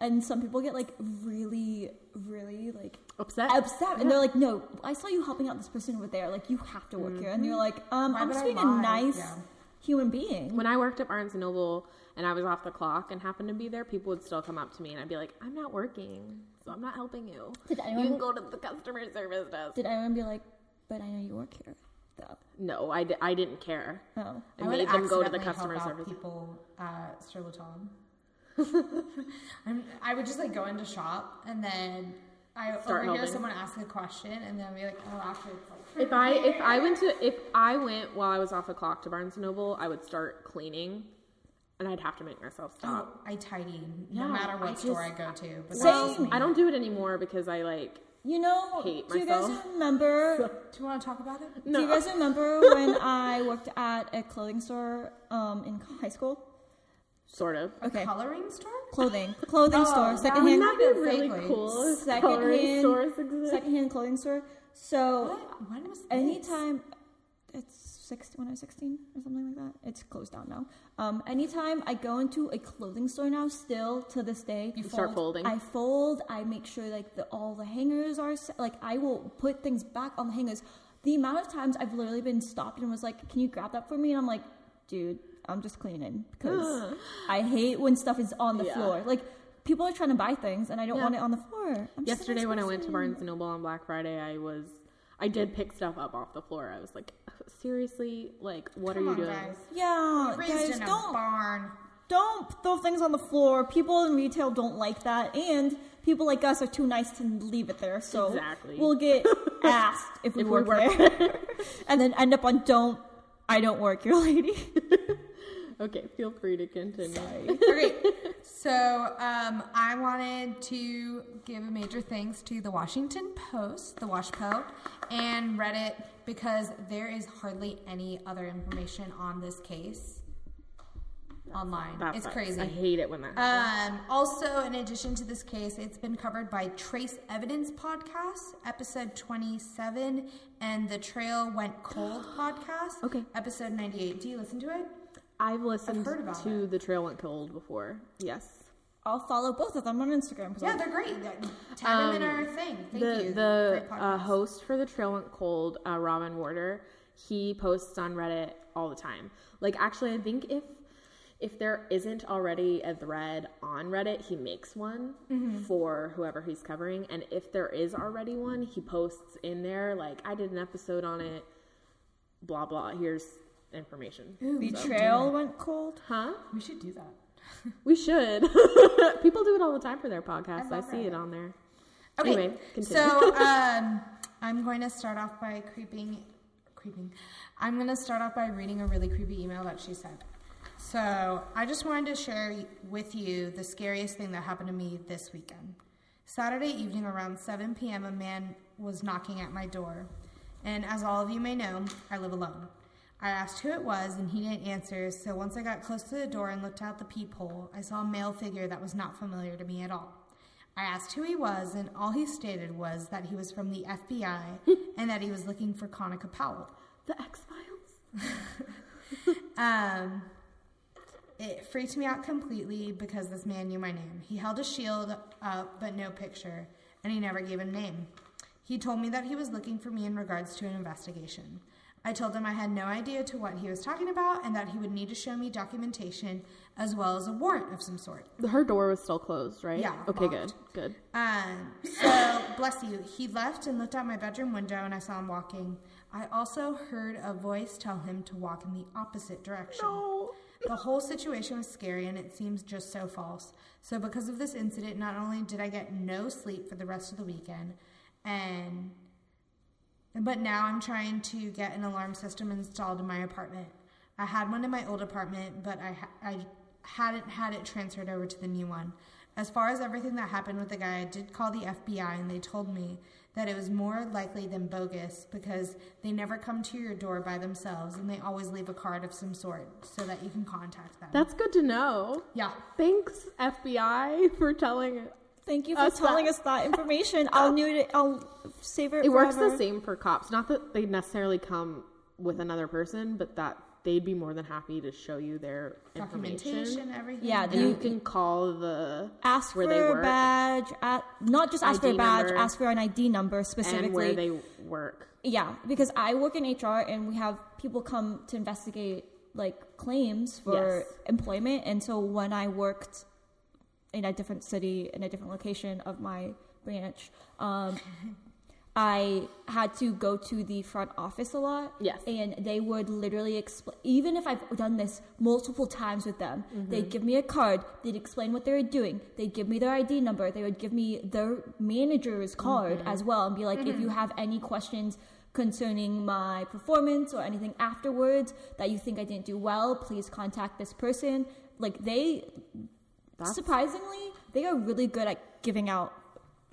and some people get like really really like Upset? upset and they're like no i saw you helping out this person over there like you have to work here and you're like um Why i'm just being a nice Yeah. human being When I worked at Barnes and Noble and I was off the clock and happened to be there, people would still come up to me and I'd be like, "I'm not working, so I'm not helping you. Did you can go to the customer service desk." did anyone be like but i know you work here though no, I, di- I didn't care. oh I, I would made them go to the customer service. people at Sur La Table. I'm, I would just like go into shop and then I Start overhear helping. someone ask a question and then I'd be like, oh, actually, it's like. If I if I went to if I went while I was off the clock to Barnes and Noble, I would start cleaning, and I'd have to make myself stop. Oh, I tidy Yeah, no matter what I store I go to. But Same. just. I don't do it anymore because I like you know Hate do you guys remember Do you want to talk about it? do you guys remember when i worked at a clothing store um in high school sort of. okay Coloring store? clothing clothing Oh, store secondhand would Wouldn't that be really cool? Secondhand- secondhand clothing store so What? When was this? anytime it's 16 when i was 16 or something like that it's closed down now um anytime i go into a clothing store now still to this day You start folding. i fold i make sure like the, all the hangers are set, like i will put things back on the hangers the amount of times i've literally been stopped and was like can you grab that for me and i'm like dude i'm just cleaning because i hate when stuff is on the Yeah. floor like people are trying to buy things and i don't Yeah. want it on the floor I'm Yesterday when I went to. Barnes and Noble on Black Friday, I was I did pick stuff up off the floor. I was like, seriously, like what Come are you on, doing? guys. yeah Raised guys don't barn. don't throw things on the floor. People in retail don't like that, and people like us are too nice to leave it there. So Exactly. we'll get asked if we If we work, work there, and then end up on don't. I don't work, your lady. Okay, feel free to continue. okay, so um, I wanted to give a major thanks to the Washington Post, the WashPo, and Reddit because there is hardly any other information on this case online. That it's sucks. crazy. I hate it when that happens. Um, also, in addition to this case, it's been covered by Trace Evidence Podcast, episode 27, and the Trail Went Cold podcast, Okay. episode 98. Do you listen to it? I've listened heard about to the Trail Went Cold before. Yes. I'll follow both of them on Instagram. 'cause Yeah, I'll- they're great. Tag them in our thing. Thank Um, the you. the uh, host for the Trail Went Cold, uh, Robin Warder, he posts on Reddit all the time. Like, actually, I think if if there isn't already a thread on Reddit, he makes one Mm-hmm. for whoever he's covering, and if there is already one, he posts in there like, "I did an episode on it." Blah blah. Here's information. the trail went cold. Huh? We should do that. We should. People do it all the time for their podcasts. I, see it on there. Okay, Anyway, continue. so um, I'm going to start off by creeping, creeping. I'm going to start off by reading a really creepy email that she sent. So I just wanted to share with you the scariest thing that happened to me this weekend. Saturday evening around 7 p.m., a man was knocking at my door, and as all of you may know, I live alone. I asked who it was, and he didn't answer. So once I got close to the door and looked out the peephole, I saw a male figure that was not familiar to me at all. I asked who he was, and all he stated was that he was from the FBI and that he was looking for Conica Powell. The X Files. Um, It freaked me out completely because this man knew my name. He held a shield up, but no picture, and he never gave a name. He told me that he was looking for me in regards to an investigation. I told him I had no idea to what he was talking about and that he would need to show me documentation as well as a warrant of some sort. Her door was still closed, right? Yeah, Okay, locked. good. Good. Um, so, bless you. He left and looked out my bedroom window, and I saw him walking. I also heard a voice tell him to walk in the opposite direction. No. The whole situation was scary, and it seems just so false. So, because of this incident, not only did I get no sleep for the rest of the weekend, and but now I'm trying to get an alarm system installed in my apartment. I had one in my old apartment, but I, ha- I hadn't had it transferred over to the new one. As far as everything that happened with the guy, I did call the FBI and they told me that it was more likely than bogus because they never come to your door by themselves and they always leave a card of some sort so that you can contact them. That's good to know. yeah. Thanks, FBI, for telling. Thank you uh, for Us telling that- us that information. I'll oh. need it. I'll save it. It works the same for cops. Not that they necessarily come with another person, but that they'd be more than happy to show you their information. Documentation, everything. Yeah, And You- you can call the Ask where for they a work badge. At, not just ask for a badge. number. Ask for an ID number specifically. and where they work. Yeah, because I work in HR and we have people come to investigate like claims for Yes. employment. And so when I worked in a different city, in a different location of my branch, um, I had to go to the front office a lot. Yes. And they would literally explain, even if I've done this multiple times with them, mm-hmm. they'd give me a card, they'd explain what they were doing, they'd give me their ID number, they would give me their manager's card mm-hmm. as well, and be like, if you mm-hmm. have any questions concerning my performance or anything afterwards that you think I didn't do well, please contact this person. Like, they, That's- surprisingly, they are really good at giving out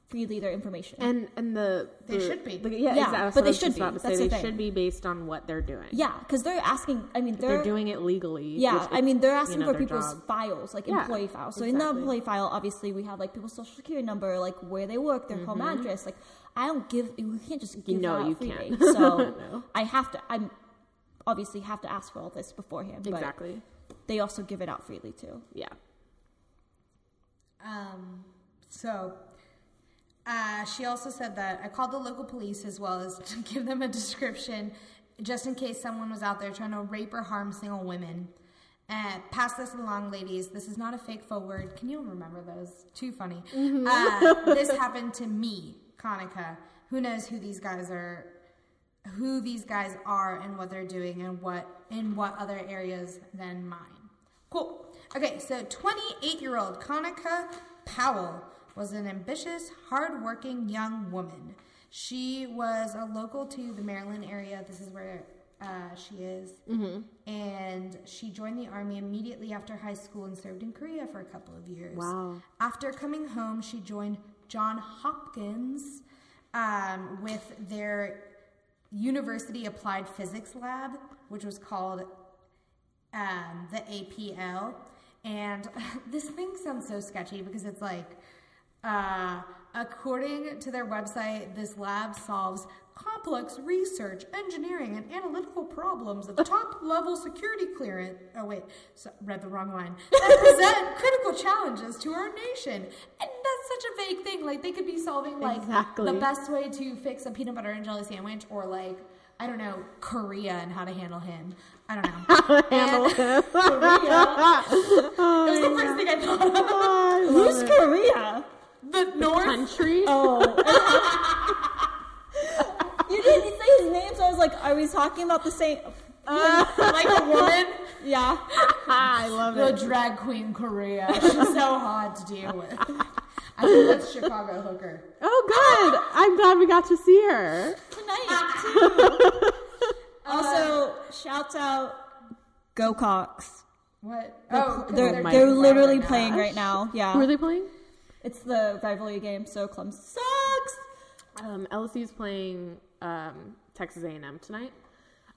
freely their information. And and the They the- should be. the- yeah, Yeah, exactly. But they should be. about to say. That's the they thing. should be based on what they're doing. yeah, because they're asking, I mean, They're, doing it legally. Yeah, which I mean, they're asking you know, for people's job. files, like Yeah, employee files. So in the employee file, obviously, we have like people's social security number, like where they work, their home mm-hmm. address. Like, I don't give, we can't just give No, that out you freely. can't. So No. I have to, I'm obviously have to ask for all this beforehand. But Exactly. They also give it out freely too. Yeah. Um, so uh, she also said that I called the local police as well as to give them a description just in case someone was out there trying to rape or harm single women. Uh, pass this along, ladies. This is not a fake forward. Can you all remember those? Too funny. Uh, this happened to me, Kanika. Who knows who these guys are? Who these guys are and what they're doing and what in what other areas than mine. Cool. Okay, so 28 year old Kanika Powell was an ambitious, hardworking young woman. She was a local to the Maryland area. This is where uh, she is. And she joined the army immediately after high school and served in Korea for a couple of years. Wow. After coming home, she joined John Hopkins um, with their University Applied Physics Lab, which was called um, the APL. And this thing sounds so sketchy because it's like, uh, according to their website, this lab solves complex research, engineering, and analytical problems of the top level security clearance. Oh, wait, so, read the wrong line. That present critical challenges to our nation. And that's such a vague thing. Like, they could be solving, like, Exactly. the best way to fix a peanut butter and jelly sandwich or, like, I don't know, Korea and how to handle him. I don't know. Handle And- him. It was the oh, first thing I thought of. Oh, I Who's it. Korea? The North. country? Oh. you didn't say his name, so I was like, are we talking about the same? Um, like a woman. Yeah. I love The it. The drag queen Korea. She's so hard to deal with. I think that's Chicago hooker. Oh, good. I'm glad we got to see her. Tonight, too. Also, shouts out Go Cox. What? They're, oh, 'cause they're, they're, they're, literally right now. playing right now. Yeah. Who are they playing? It's the rivalry game, so Clem sucks. Um, LSU's playing um, Texas A&M tonight.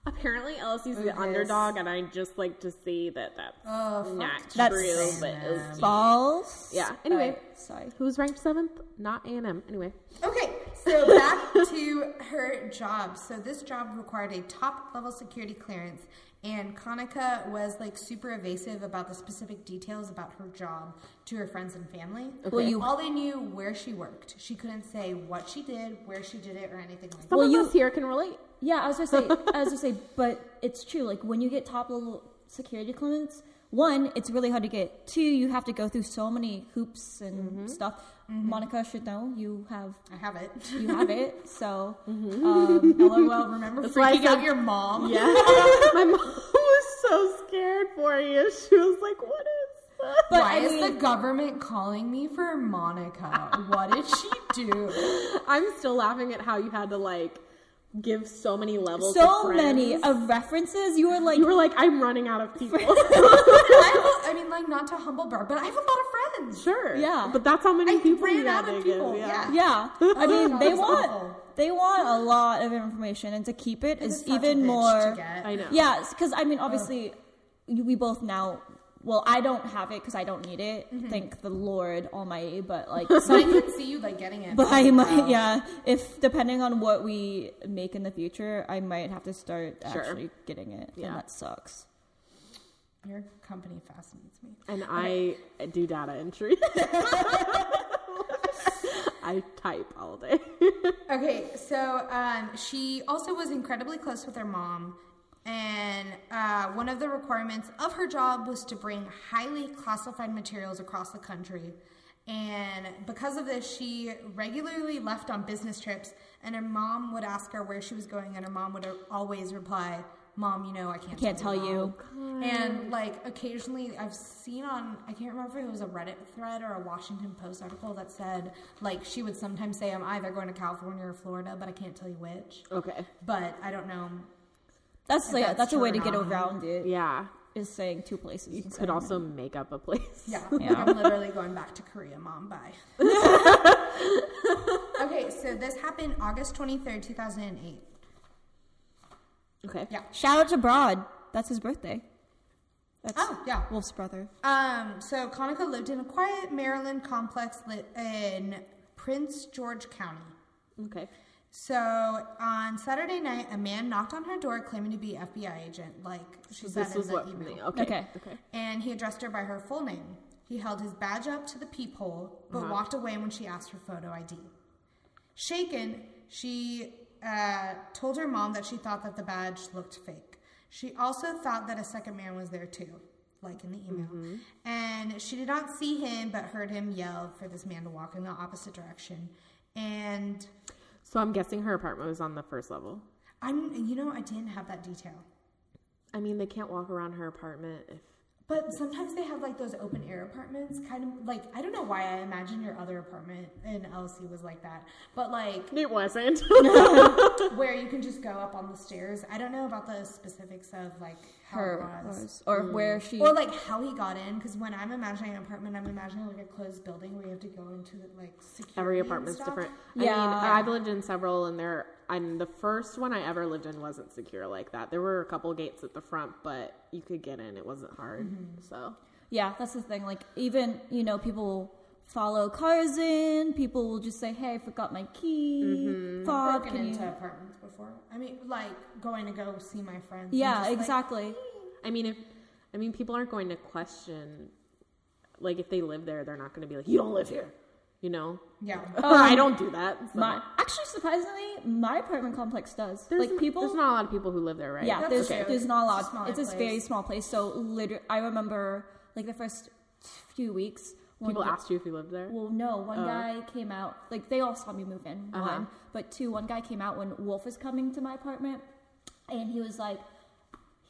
Apparently, LSU's the Who underdog, and I just like to see that that's Oh, fuck not That's- true. But it's- Balls. yeah. Anyway, Alright, sorry. who's ranked seventh? Not A&M. Anyway, Okay, so so back to her job. So this job required a top level security clearance, and Kanika was like super evasive about the specific details about her job to her friends and family. Well, you- all they knew where she worked. She couldn't say what she did, where she did it, or anything like that. Some Well, of you- us here can relate. Yeah, I was gonna say, I was gonna say, but it's true. Like when you get top level security clearance, one, it's really hard to get. Two, you have to go through so many hoops and Mm-hmm. stuff. Monica should know you have I have it. you have it. So Mm-hmm. um, LOL, remember That's freaking out your mom? Yeah. My mom was so scared for you. She was like, "What is? But Why I is the government calling me for Monica? what did she do? I'm still laughing at how you had to like give so many levels. so many of references. You were like, You were like, "I'm running out of people." I, mean, like, not to humble brag, but I have a lot of friends. sure. Yeah. But that's how many I people ran you out of give, people, Yeah. yeah. yeah. I mean, they want awful. they want a lot of information, and to keep it It's is even more. I know. Yeah, because I mean, obviously, we both now. Well, I don't have it because I don't need it. Thank the Lord Almighty. But like, So I some, could see you like getting it. but I might, yeah. If depending on what we make in the future, I might have to start Sure. actually getting it, Yeah. and that sucks. Your company fascinates me. And I do data entry. I type all day. Okay, so um, she also was incredibly close with her mom, and uh, one of the requirements of her job was to bring highly classified materials across the country. And because of this, she regularly left on business trips, and her mom would ask her where she was going, and her mom would always reply, "Mom, you know I can't, Can't tell you. Mom." And like occasionally, I've seen on I can't remember if it was a Reddit thread or a Washington Post article that said like she would sometimes say, "I'm either going to California or Florida, but I can't tell you which." okay. But I don't know. That's If like that's that's a way to get around it. Yeah. Is saying two places. You could saying also make up a place. Yeah, Yeah. Like, I'm literally going back to Korea, Mom. Bye. okay, so this happened August 23rd, 2008. Okay. Yeah. Shout out to Broad. That's his birthday. That's Oh, yeah. Wolf's brother. Um, so Kanika lived in a quiet Maryland complex li- in Prince George County. Okay. So on Saturday night, a man knocked on her door claiming to be FBI agent, like she So said this in was the what email. okay. Okay. Okay. And he addressed her by her full name. He held his badge up to the peephole, but Uh-huh. walked away when she asked for photo ID. Shaken, she uh, told her mom that she thought that the badge looked fake. She also thought that a second man was there too, like in the email. Mm-hmm. And she did not see him, but heard him yell for this man to walk in the opposite direction. And So I'm guessing her apartment was on the first level. I'm, you know, I didn't have that detail. I mean, they can't walk around her apartment if But sometimes they have like those open air apartments, kind of like I don't know why I imagine your other apartment in LC was like that, but like it wasn't. where you can just go up on the stairs. I don't know about the specifics of like how Her it was. was, or mm. where she. Or like how he got in, because when I'm imagining an apartment, I'm imagining like a closed building where you have to go into the, like security. Every apartment's different. Yeah. I mean, I've lived in several, and there. And the first one I ever lived in wasn't secure like that. There were a couple gates at the front, but you could get in. It wasn't hard. Mm-hmm. So Yeah, that's the thing. Like, even, you know, people follow cars in, people will just say, hey, I forgot my key. Mm-hmm. Fob, broken can you... into apartments before. I mean, like going to go see my friends. Yeah, just, like, exactly. I mean, if I mean, people aren't going to question. Like, if they live there, they're not going to be like, "You don't live here," you know. yeah. I don't do that. So. My, actually, surprisingly, my apartment complex does. there's, like, people. There's not a lot of people who live there, right? yeah, That's there's, okay. there's not a lot. It's a smaller It's a place. very small place. So, literally, I remember, like, the first few weeks. People asked you if you lived there. Well, no. One Oh. guy came out. Like they all saw me move in. Uh-huh. One, but two. One guy came out when Wolf was coming to my apartment, and he was like,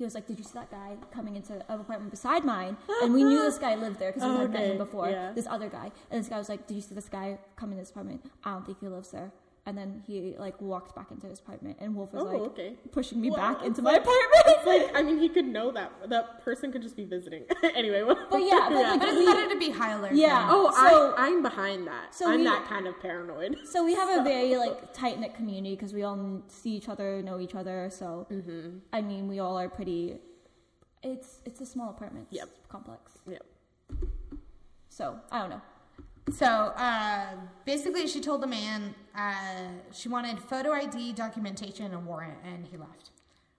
he was like, "Did you see that guy coming into an apartment beside mine?" And we knew this guy lived there because we Oh, had met him before. Yeah. This other guy, and this guy was like, "Did you see this guy come in this apartment? I don't think he lives there." And then he like walked back into his apartment, and Wolf was Oh, like okay. pushing me Well, back into like- my apartment. It's like I mean, he could know that that person could just be visiting. anyway, what? But yeah, but, like, But it's we- better to be high alert. Yeah. than- Oh, So- I I'm behind that. so I'm we- that kind of paranoid. So we have a very like tight knit community because we all see each other, know each other. So Mm-hmm. I mean, we all are pretty. It's it's a small apartment Yep. complex. Yep. So I don't know. So uh, basically, she told the man uh, she wanted photo ID, documentation, and a warrant, and he left.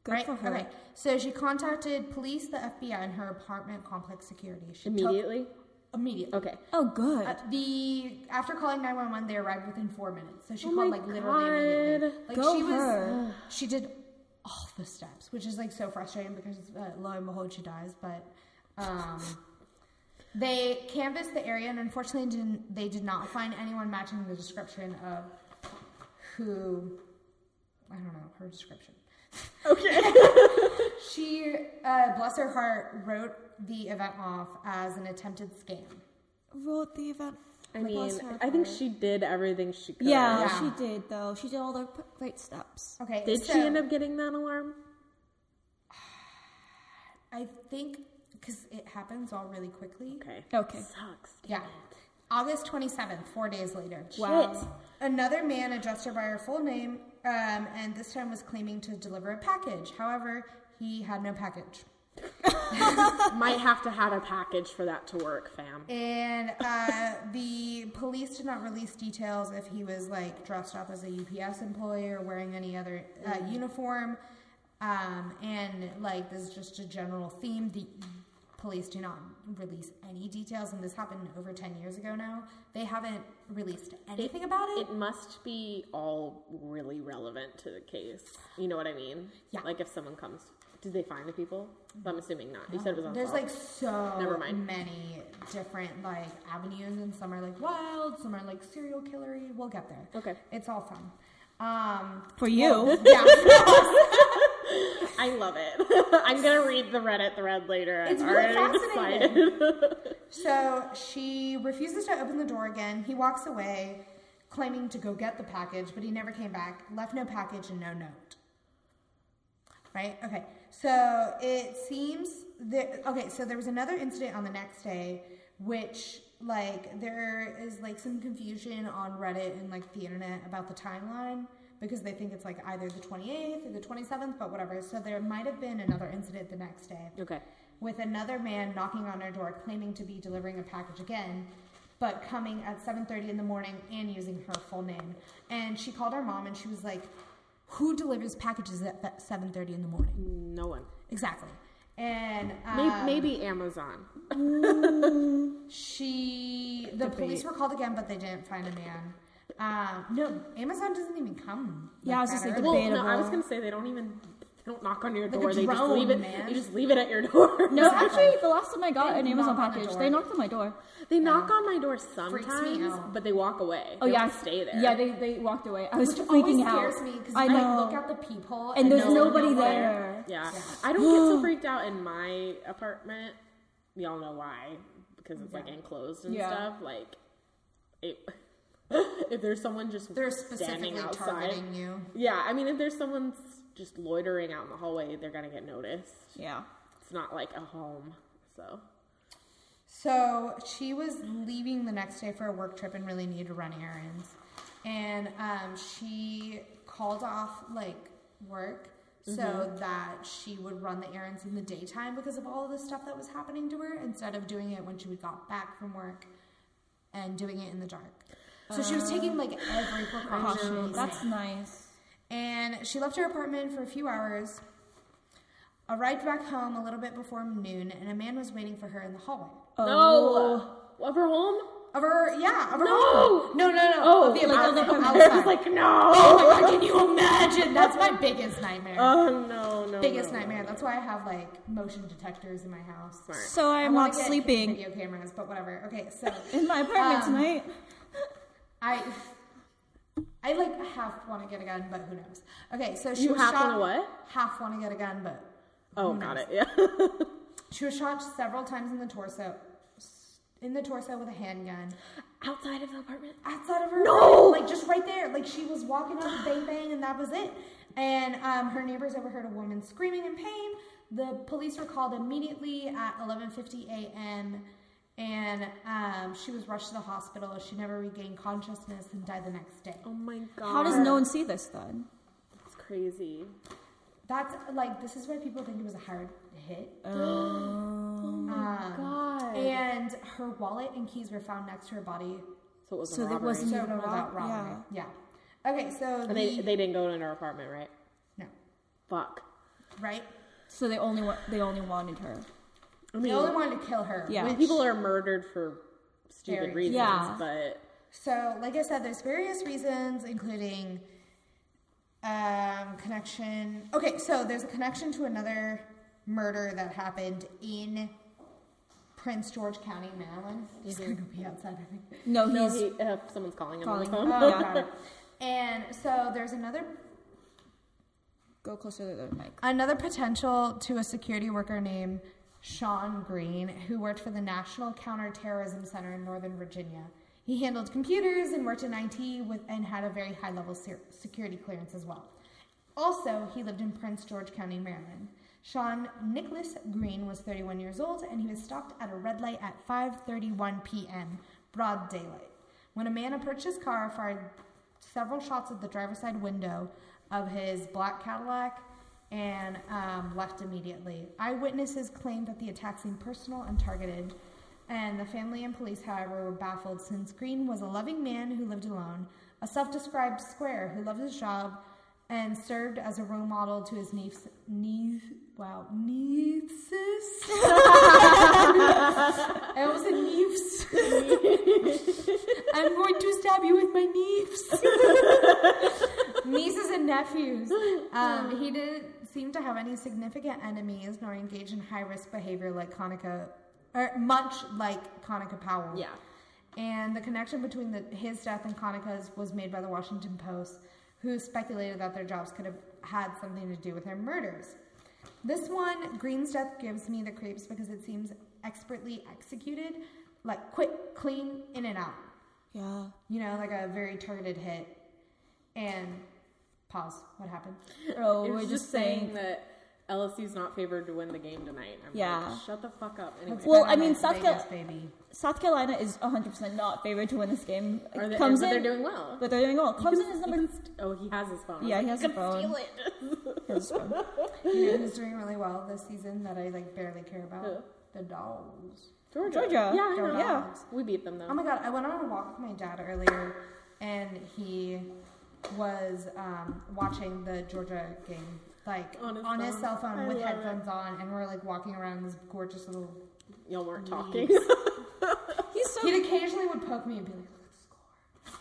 Good right? for her. Okay. So she contacted police, the FBI, and her apartment complex security. She Immediately? immediately. Okay. Oh, good. Uh, the after calling nine one one, they arrived within four minutes. So she Oh called like literally immediately. God. Like Go she was, her. she did all the steps, which is like so frustrating because uh, lo and behold, she dies. But um, they canvassed the area, and unfortunately, didn't they did not find anyone matching the description of who I don't know her description. Okay. She, uh, bless her heart, wrote the event off as an attempted scam. Wrote the event. I Bless mean, I think she did everything she could. Yeah, Yeah. she did though. She did all the p- right steps. Okay, Did so she end up getting that alarm? I think because it happens all really quickly. Okay. Okay. Sucks. Yeah. August 27th, four days later. Wow. Another man addressed her by her full name um, and this time was claiming to deliver a package. However, he had no package. Might have to have a package for that to work, fam. And uh, the police did not release details if he was like dressed up as a UPS employee or wearing any other uh, uniform. Um, and like this is just a general theme. The police do not release any details, and this happened over ten years ago now. They haven't released anything about it. It must be all really relevant to the case. You know what I mean? Yeah. Like if someone comes, did they find the people? I'm assuming not. You said it was on. There's like so Never mind. many different like avenues, and some are like wild, some are like serial killery. We'll get there. Okay. it's all fun. Um, For you. yeah. I love it. I'm gonna read the Reddit thread later. It's I've really fascinating. So she refuses to open the door again. He walks away, claiming to go get the package, but he never came back. Left no package and no note. Right? Okay. So it seems that okay. So there was another incident on the next day, which like there is like some confusion on Reddit and like the internet about the timeline because they think it's like either the 28th or the 27th, but whatever. So there might have been another incident the next day okay. with another man knocking on her door claiming to be delivering a package again but coming at 7.30 in the morning and using her full name and she called her mom and she was like who delivers packages at 7.30 in the morning No one. exactly and Maybe, um, maybe Amazon. she the police were called again but they didn't find a man um, no amazon doesn't even come Yeah, I was just like, early. Well, no, I was gonna say they don't even they don't knock on your Like a door. they just leave it. man. You just leave it at your door. No, actually, the last time I got They an Amazon knock the package, they knocked on my door. They knock on my door sometimes, but they walk away. Oh They yeah, don't stay there. Yeah, they, they walked away. I was Which freaking out. scares me because I I, look out the peephole and there's no nobody one's there. Yeah. I don't get so freaked out in my apartment. Y'all know why. Because it's like enclosed and Yeah. stuff. Like it, if there's someone just They're specifically outside. targeting you. Yeah, I mean if there's someone just loitering out in the hallway, they're gonna get noticed. Yeah. It's not like a home. So So she was leaving the next day for a work trip and really needed to run errands. And um, she called off like work so that she would run the errands in the daytime because of all of the stuff that was happening to her instead of doing it when she got back from work and doing it in the dark. So she was taking like every precaution. That's nice. And she left her apartment for a few hours, arrived back home a little bit before noon, and a man was waiting for her in the hallway. Oh. No of her home? Of her, yeah, of her No! home. No, no, no. Oh, of the like, apartment I outside. was like, no. oh my god, can you imagine? That's my biggest nightmare. Oh no, no. biggest no, nightmare. no. That's why I have like motion detectors in my house. Smart. So I I'm wanna not get sleeping Video cameras, but whatever. Okay, so in my apartment Um, tonight. I, I like half want to get a gun, but who knows? Okay, so she You was half shot, what? Half want to get a gun, but Oh, got it. Yeah. She was shot several times in the torso, in the torso with a handgun. Outside of the apartment. outside of her No! apartment, like just right there. Like she was walking up, the bang bang, and that was it. And um, her neighbors overheard a woman screaming in pain. The police were called immediately at 11:50 a.m. And um, she was rushed to the hospital. She never regained consciousness and died the next day. Oh my god. How does no one see this then? That's crazy. That's like this is why people think it was a hard hit. Um, Um, God. And her wallet and keys were found next to her body. So it was a So there robbery. wasn't- So even a ruled rob- robbery. Yeah. Okay, so and they they didn't go in her apartment, right? no, Fuck. right? So they only wa- they only wanted her. I mean, They only wanted to kill her. Yeah. I mean, people are murdered for stupid Very- reasons, Yeah. but So, like I said, there's various reasons, including um, connection. Okay, so there's a connection to another murder that happened in Prince George County, Maryland. He's gonna go pee outside, I think. No, no, he's he, uh, someone's calling him calling. on the phone. Oh, Yeah. got it. And so there's another go closer to the mic. Another potential to a security worker named Sean Green, who worked for the National Counterterrorism Center in Northern Virginia. He handled computers and worked in IT with, and had a very high level se- security clearance as well. Also, he lived in Prince George County, Maryland. Sean Nicholas Green was 31 years old, and he was stopped at a red light at 5:31 p.m. broad daylight. When a man approached his car, fired several shots at the driver's side window of his black Cadillac and um, left immediately. Eyewitnesses claimed that the attack seemed personal and targeted, and the family and police, however, were baffled since Green was a loving man who lived alone, a self described square who loved his job, and served as a role model to his niece. niece wow, nieces? I was a niece. I'm going to stab you with my niece. Nieces and nephews. Um, he didn't seem to have any significant enemies nor engage in high risk behavior like Kanika, or much like Kanika Powell. Yeah. And the connection between the, his death and Kanika's was made by the Washington Post, who speculated that their jobs could have had something to do with their murders. This one, Green's death, gives me the creeps because it seems expertly executed, like quick, clean, in and out. Yeah. You know, like a very targeted hit. And pause. What happened? Oh, we're was just saying. that LSU's not favored to win the game tonight. I'm Yeah. like, shut the fuck up. Anyway. Well, I mean, South Vegas, Car- baby. South Carolina is 100% not favored to win this game. Are they, Clemson, but they're doing well. but they're doing well. Clemson is number. can st- oh, he has his phone. Yeah, he has can a phone. Feel it. His phone. You know who's doing really well this season that I like barely care about? Who? The dogs. Georgia. Georgia. Yeah, I Go know. Dogs. We beat them though. Oh my god, I went on a walk with my dad earlier and he was um, watching the Georgia game. Like On on his his, cell phone I with love headphones on and we're like walking around this gorgeous little Y'all weren't talking. He's so. He'd occasionally would poke me and be like, "Look,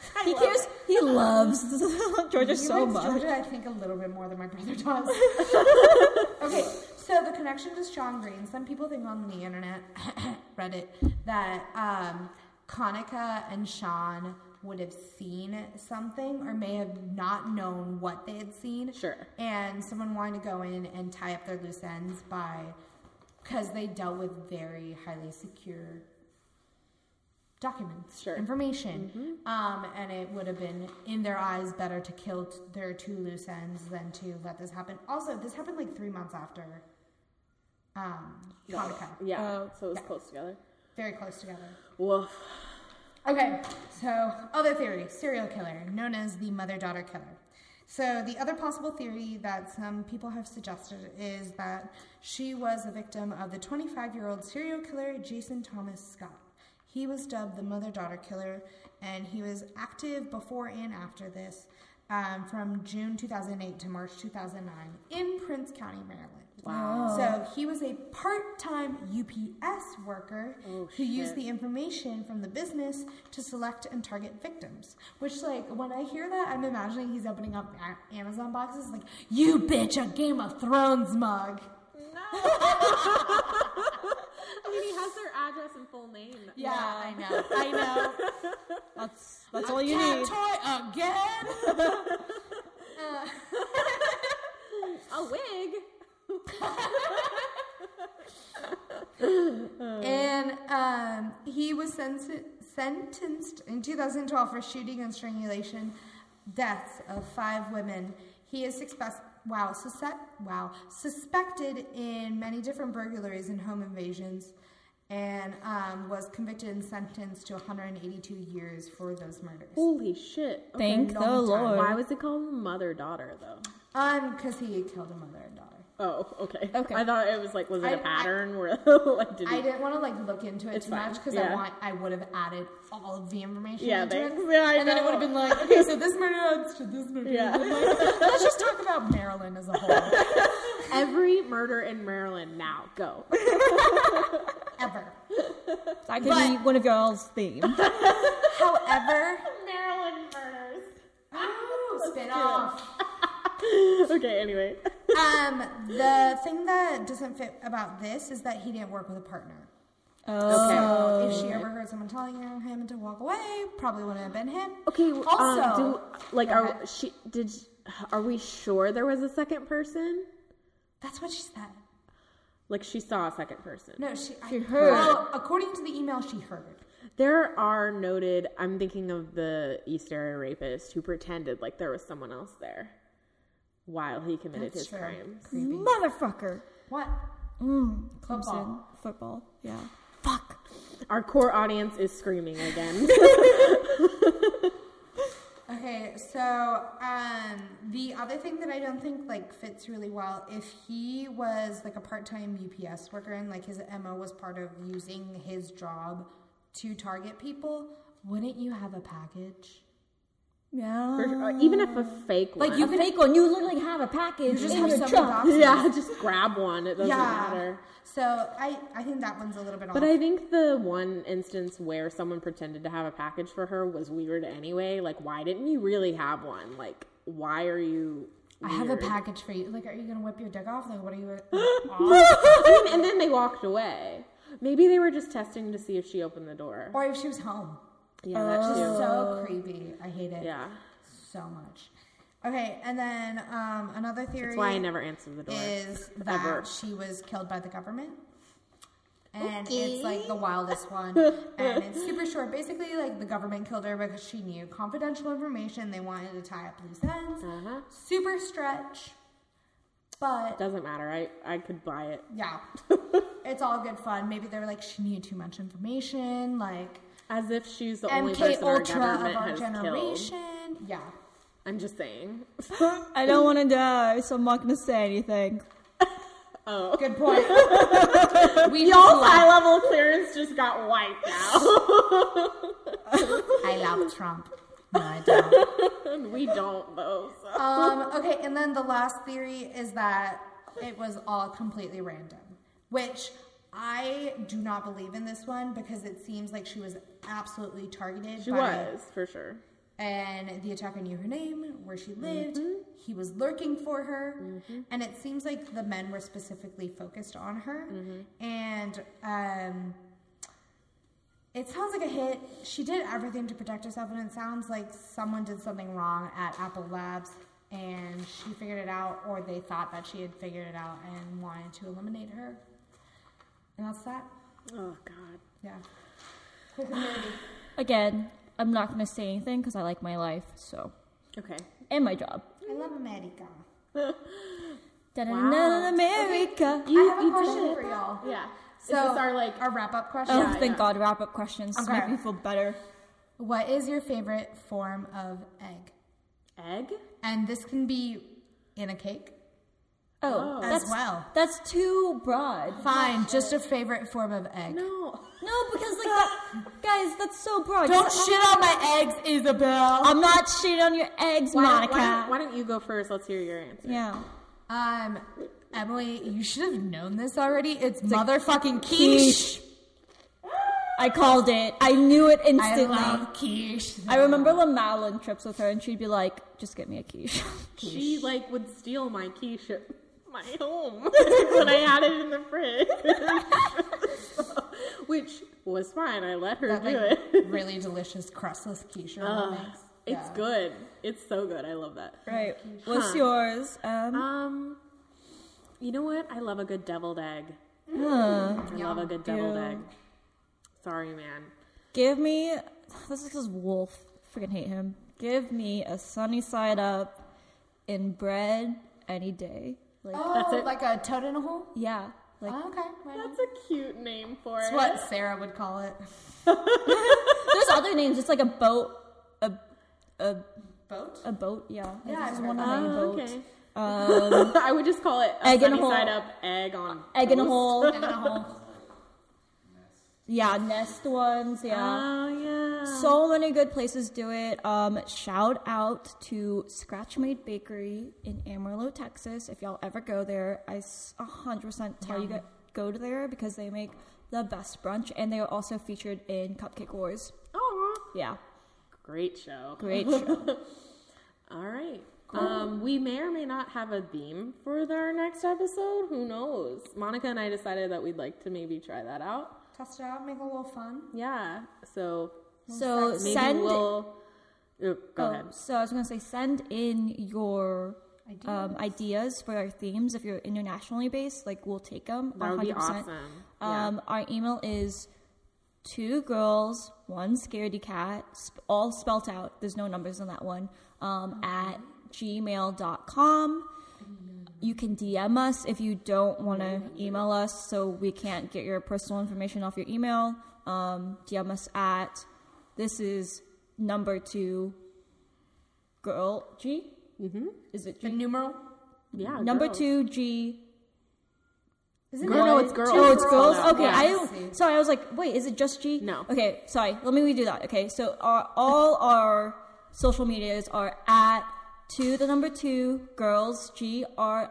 score." He cares. He loves Georgia He so likes much. Georgia, I think, a little bit more than my brother does. okay, so the connection to Sean Green. Some people think on the internet, Reddit, that um, Kanika and Sean would have seen something or may have not known what they had seen. Sure. And someone wanted to go in and tie up their loose ends by, because they dealt with very highly secure documents, Sure. information, um, and it would have been in their eyes better to kill t- their two loose ends than to let this happen. Also, this happened like three months after um, Hanukkah, yeah. Oh. so it was Yeah. close together. very close together. Woof. Okay, so other theory serial killer, known as the mother daughter killer. So, the other possible theory that some people have suggested is that she was a victim of the 25 year old serial killer Jason Thomas Scott. He was dubbed the mother daughter killer, and he was active before and after this um, from June 2008 to March 2009 in Prince County, Maryland. Wow. So he was a part-time UPS worker Oh, who used the information from the business to select and target victims. Which, like, when I hear that, I'm imagining he's opening up a- Amazon boxes, like, "You bitch, a Game of Thrones mug." No. I mean, he has their address and full name. Yeah, I know, I know. That's that's all you Cat need. toy again. A wig. And um, he was sen- sentenced in 2012 for shooting and strangulation deaths of five women. He is suspect- wow, suspect- wow, suspected in many different burglaries and home invasions, and um, was convicted and sentenced to 182 years for those murders. Holy shit. Okay. Thank the time. Lord. Why was it called mother daughter though? Um, because he killed a mother and daughter. Oh, okay. Okay. I thought it was like, was it I- a I- pattern where like did I he? didn't want to like look into it It's too fine. much because Yeah. I want I would have added all of the information Yeah, into thanks. it, Yeah, I and then it know. would have been like, okay, so this murder adds to this murder. Yeah. like, let's just talk about Maryland as a whole. Every murder in Maryland now. Go. Ever. That could But- be one of y'all's themes. However, Maryland murders. ooh, spin off. okay. Anyway. Um, the thing that doesn't fit about this is that he didn't work with a partner. Oh. So if she ever heard someone telling her him to walk away, probably wouldn't have been him. Okay. Also, um, do, like, are ahead. she did? Are we sure there was a second person? that's what she said. Like she saw a second person. No, she, I, She heard. Well, according to the email, she heard. There are noted. I'm thinking of the East Area rapist who pretended like there was someone else there while he committed That's his true. crimes. Creepy. Motherfucker. What? Mm, Clemson. Football. Football. Yeah. Fuck. Our core audience is screaming again. Okay, so um, the other thing that I don't think like fits really well, if he was like a part-time UPS worker and like his mo was part of using his job to target people, wouldn't you have a package? Yeah. Or- or even if a fake one. Like you fake one, you literally have a package You just in have your so many truck. boxes. yeah, just grab one. It doesn't yeah. matter. So I I think that one's a little bit off. But. I think the one instance where someone pretended to have a package for her was weird anyway. Like, why didn't you really have one? Like, why are you? I have a package for you. Like, are you gonna whip your dick off? Like, what are you? off? I mean, and then they walked away. Maybe they were just testing to see if she opened the door. or if she was home. Yeah, that's Just so creepy. I hate it. Yeah, so much. Okay, and then um, another theory. that's why I never answered the door. is that Ever. she was killed by the government. And it's like the wildest one. and it's super short. Basically, like the government killed her because she knew confidential information. They wanted to tie up loose ends. Uh-huh. Super stretch. But Doesn't matter. I I could buy it. yeah, it's all good fun. Maybe they were like, she knew too much information. Like, As if she's the only MK person our Ultra government of our has killed. Yeah. I'm just saying. I don't want to die, so I'm not going to say anything. Oh, Good point. we y'all's just high love- level clearance just got wiped out. I love Trump. No, I don't. and we don't though. So. Um, okay, and then the last theory is that it was all completely random, which I do not believe in this one because it seems like she was absolutely targeted. She by, was for sure. and the attacker knew her name, where she lived. Mm-hmm. He was lurking for her, and it seems like the men were specifically focused on her. Mm-hmm. And um, it sounds like a hit. She did everything to protect herself, and it sounds like someone did something wrong at Apple Labs, and she figured it out, or they thought that she had figured it out and wanted to eliminate her. And that's that. Oh God. Yeah. Quick and nerdy. Again, I'm not going to say anything because I like my life, so. Okay. And my job. I love America. Da-da-da-da, America. I have a question for y'all. Yeah. So, Is this our like? our wrap up question. Oh, Yeah, thank yeah. God, wrap up questions to Okay. make me feel better. What is your favorite form of egg? egg? And this can be in a cake. Oh, As that's well. That's too broad. Fine, just a favorite form of egg. No. No, because like that, guys, that's so broad. Don't shit on my eggs, Isabel. I'm not shit on your eggs, Why, Monica. Why, why don't you go first? Let's hear your answer. yeah. Um, Emily, you should have known this already. It's motherfucking quiche. I called it. I knew it instantly. I instantly. love quiche. I remember when Madeline trips with her and she'd be like, just get me a quiche. She like would steal my quiche at my home when I had it in the fridge, which was fine. I let her that do like it. really delicious crustless quiche. Ugh, mom it's Yeah. good. It's so good. I love that. right. What's Huh. yours? Um, Um, you know what? I love a good deviled egg. huh. I love a good deviled Ew. egg. Sorry, man. Give me. This is this wolf. Freaking hate him. Give me a sunny side up in bread any day. Like, Oh, That's it? like a toad in a hole? yeah. Like, Oh, okay. right on. That's a cute name for it. That's it. what Sarah would call it. there's other names. It's like a boat. A, a, Boat? a boat, yeah. Yeah, This one heard of my that. Oh, boats. okay. Um, I would just call it a Egg in a hole. side up egg on egg in a hole. Egg in a hole. Yeah, nest ones. Yeah. Oh yeah. So many good places do it. Um, shout out to Scratch Made Bakery in Amarillo, Texas. If y'all ever go there, I 100% tell you go, go to there because they make the best brunch and they are also featured in Cupcake Wars. Aw. Yeah, Great show. great show. All right. Um, we may or may not have a theme for our next episode. Who knows? Monica and I decided that we'd like to maybe try that out. Test it out, make it a little fun. Yeah. So so maybe send. we'll. Oh, go oh, ahead. So I was gonna say, send in your um, ideas for our themes. If you're internationally based, like we'll take them. That would be 100%. awesome. Yeah. Um, Our email is two girls, one scaredy cat, sp- all spelt out. There's no numbers on that one. Um, at gmail.com. You can DM us if you don't want to email us, so we can't get your personal information off your email. Um, DM us at this is number two girl G. Mm-hmm. Is it The G? numeral. yeah. Number girls. two G Is it Girl, no, it's girls. Oh, it's girls. Yeah. Okay, I don't. Sorry, I was like, wait, is it just G? No. Okay, sorry. Let me redo that. Okay, so our, all our social medias are at two the number two girls G R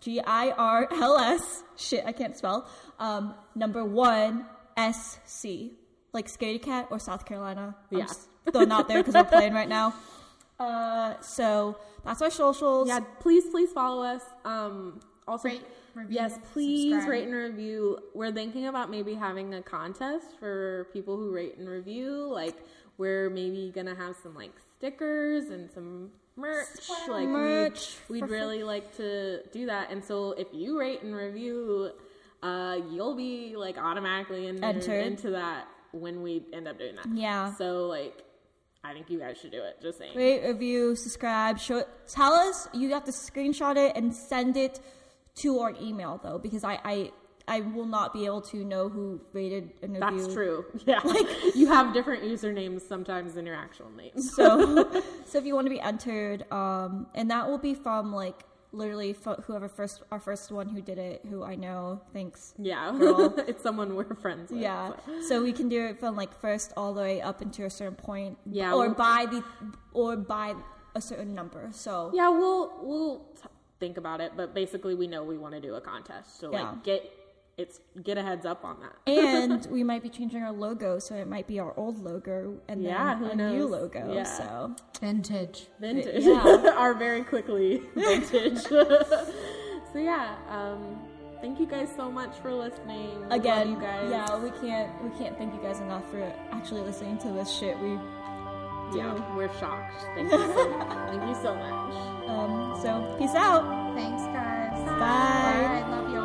G I R L S. Shit, I can't spell. Um, number one S C like Scaredy Cat or South Carolina. I'm Yeah. just throwing out there because we're playing right now. Uh, so that's our socials. Yeah, please, please follow us. Um, also, Rate, review, yes, please subscribe. rate and review. We're thinking about maybe having a contest for people who rate and review. Like, we're maybe gonna have some like stickers and some merch. Like, Merch We'd, we'd really like to do that. And so, if you rate and review, uh, you'll be like automatically entered Entered. into that when we end up doing that. Yeah. So, like, I think you guys should do it. Just saying. rate, review, subscribe. Show tell us. You have to screenshot it and send it to our email though, because I I, I will not be able to know who rated and reviewed. That's true. Yeah. Like you have different usernames sometimes than your actual name. So so if you want to be entered, um, and that will be from like literally fo- whoever first our first one who did it, who I know. thinks Yeah. It's someone we're friends with. Yeah, so. so we can do it from like first all the way up into a certain point, Yeah, or we'll- by the or by a certain number. So Yeah, we'll we'll t- think about it, but basically we know we want to do a contest. So like Yeah. get it's get a heads up on that. and we might be changing our logo, so it might be our old logo and Yeah, then who a new logo. Yeah. So Vintage. Vintage. Yeah. Our very quickly vintage. so yeah, um thank you guys so much for listening. Love again, you guys. yeah, we can't we can't thank you guys enough for actually listening to this shit. We Yeah, we're shocked. Thank you so much. Thank you so much. um so peace out. Thanks, guys. Bye. Bye. Love you.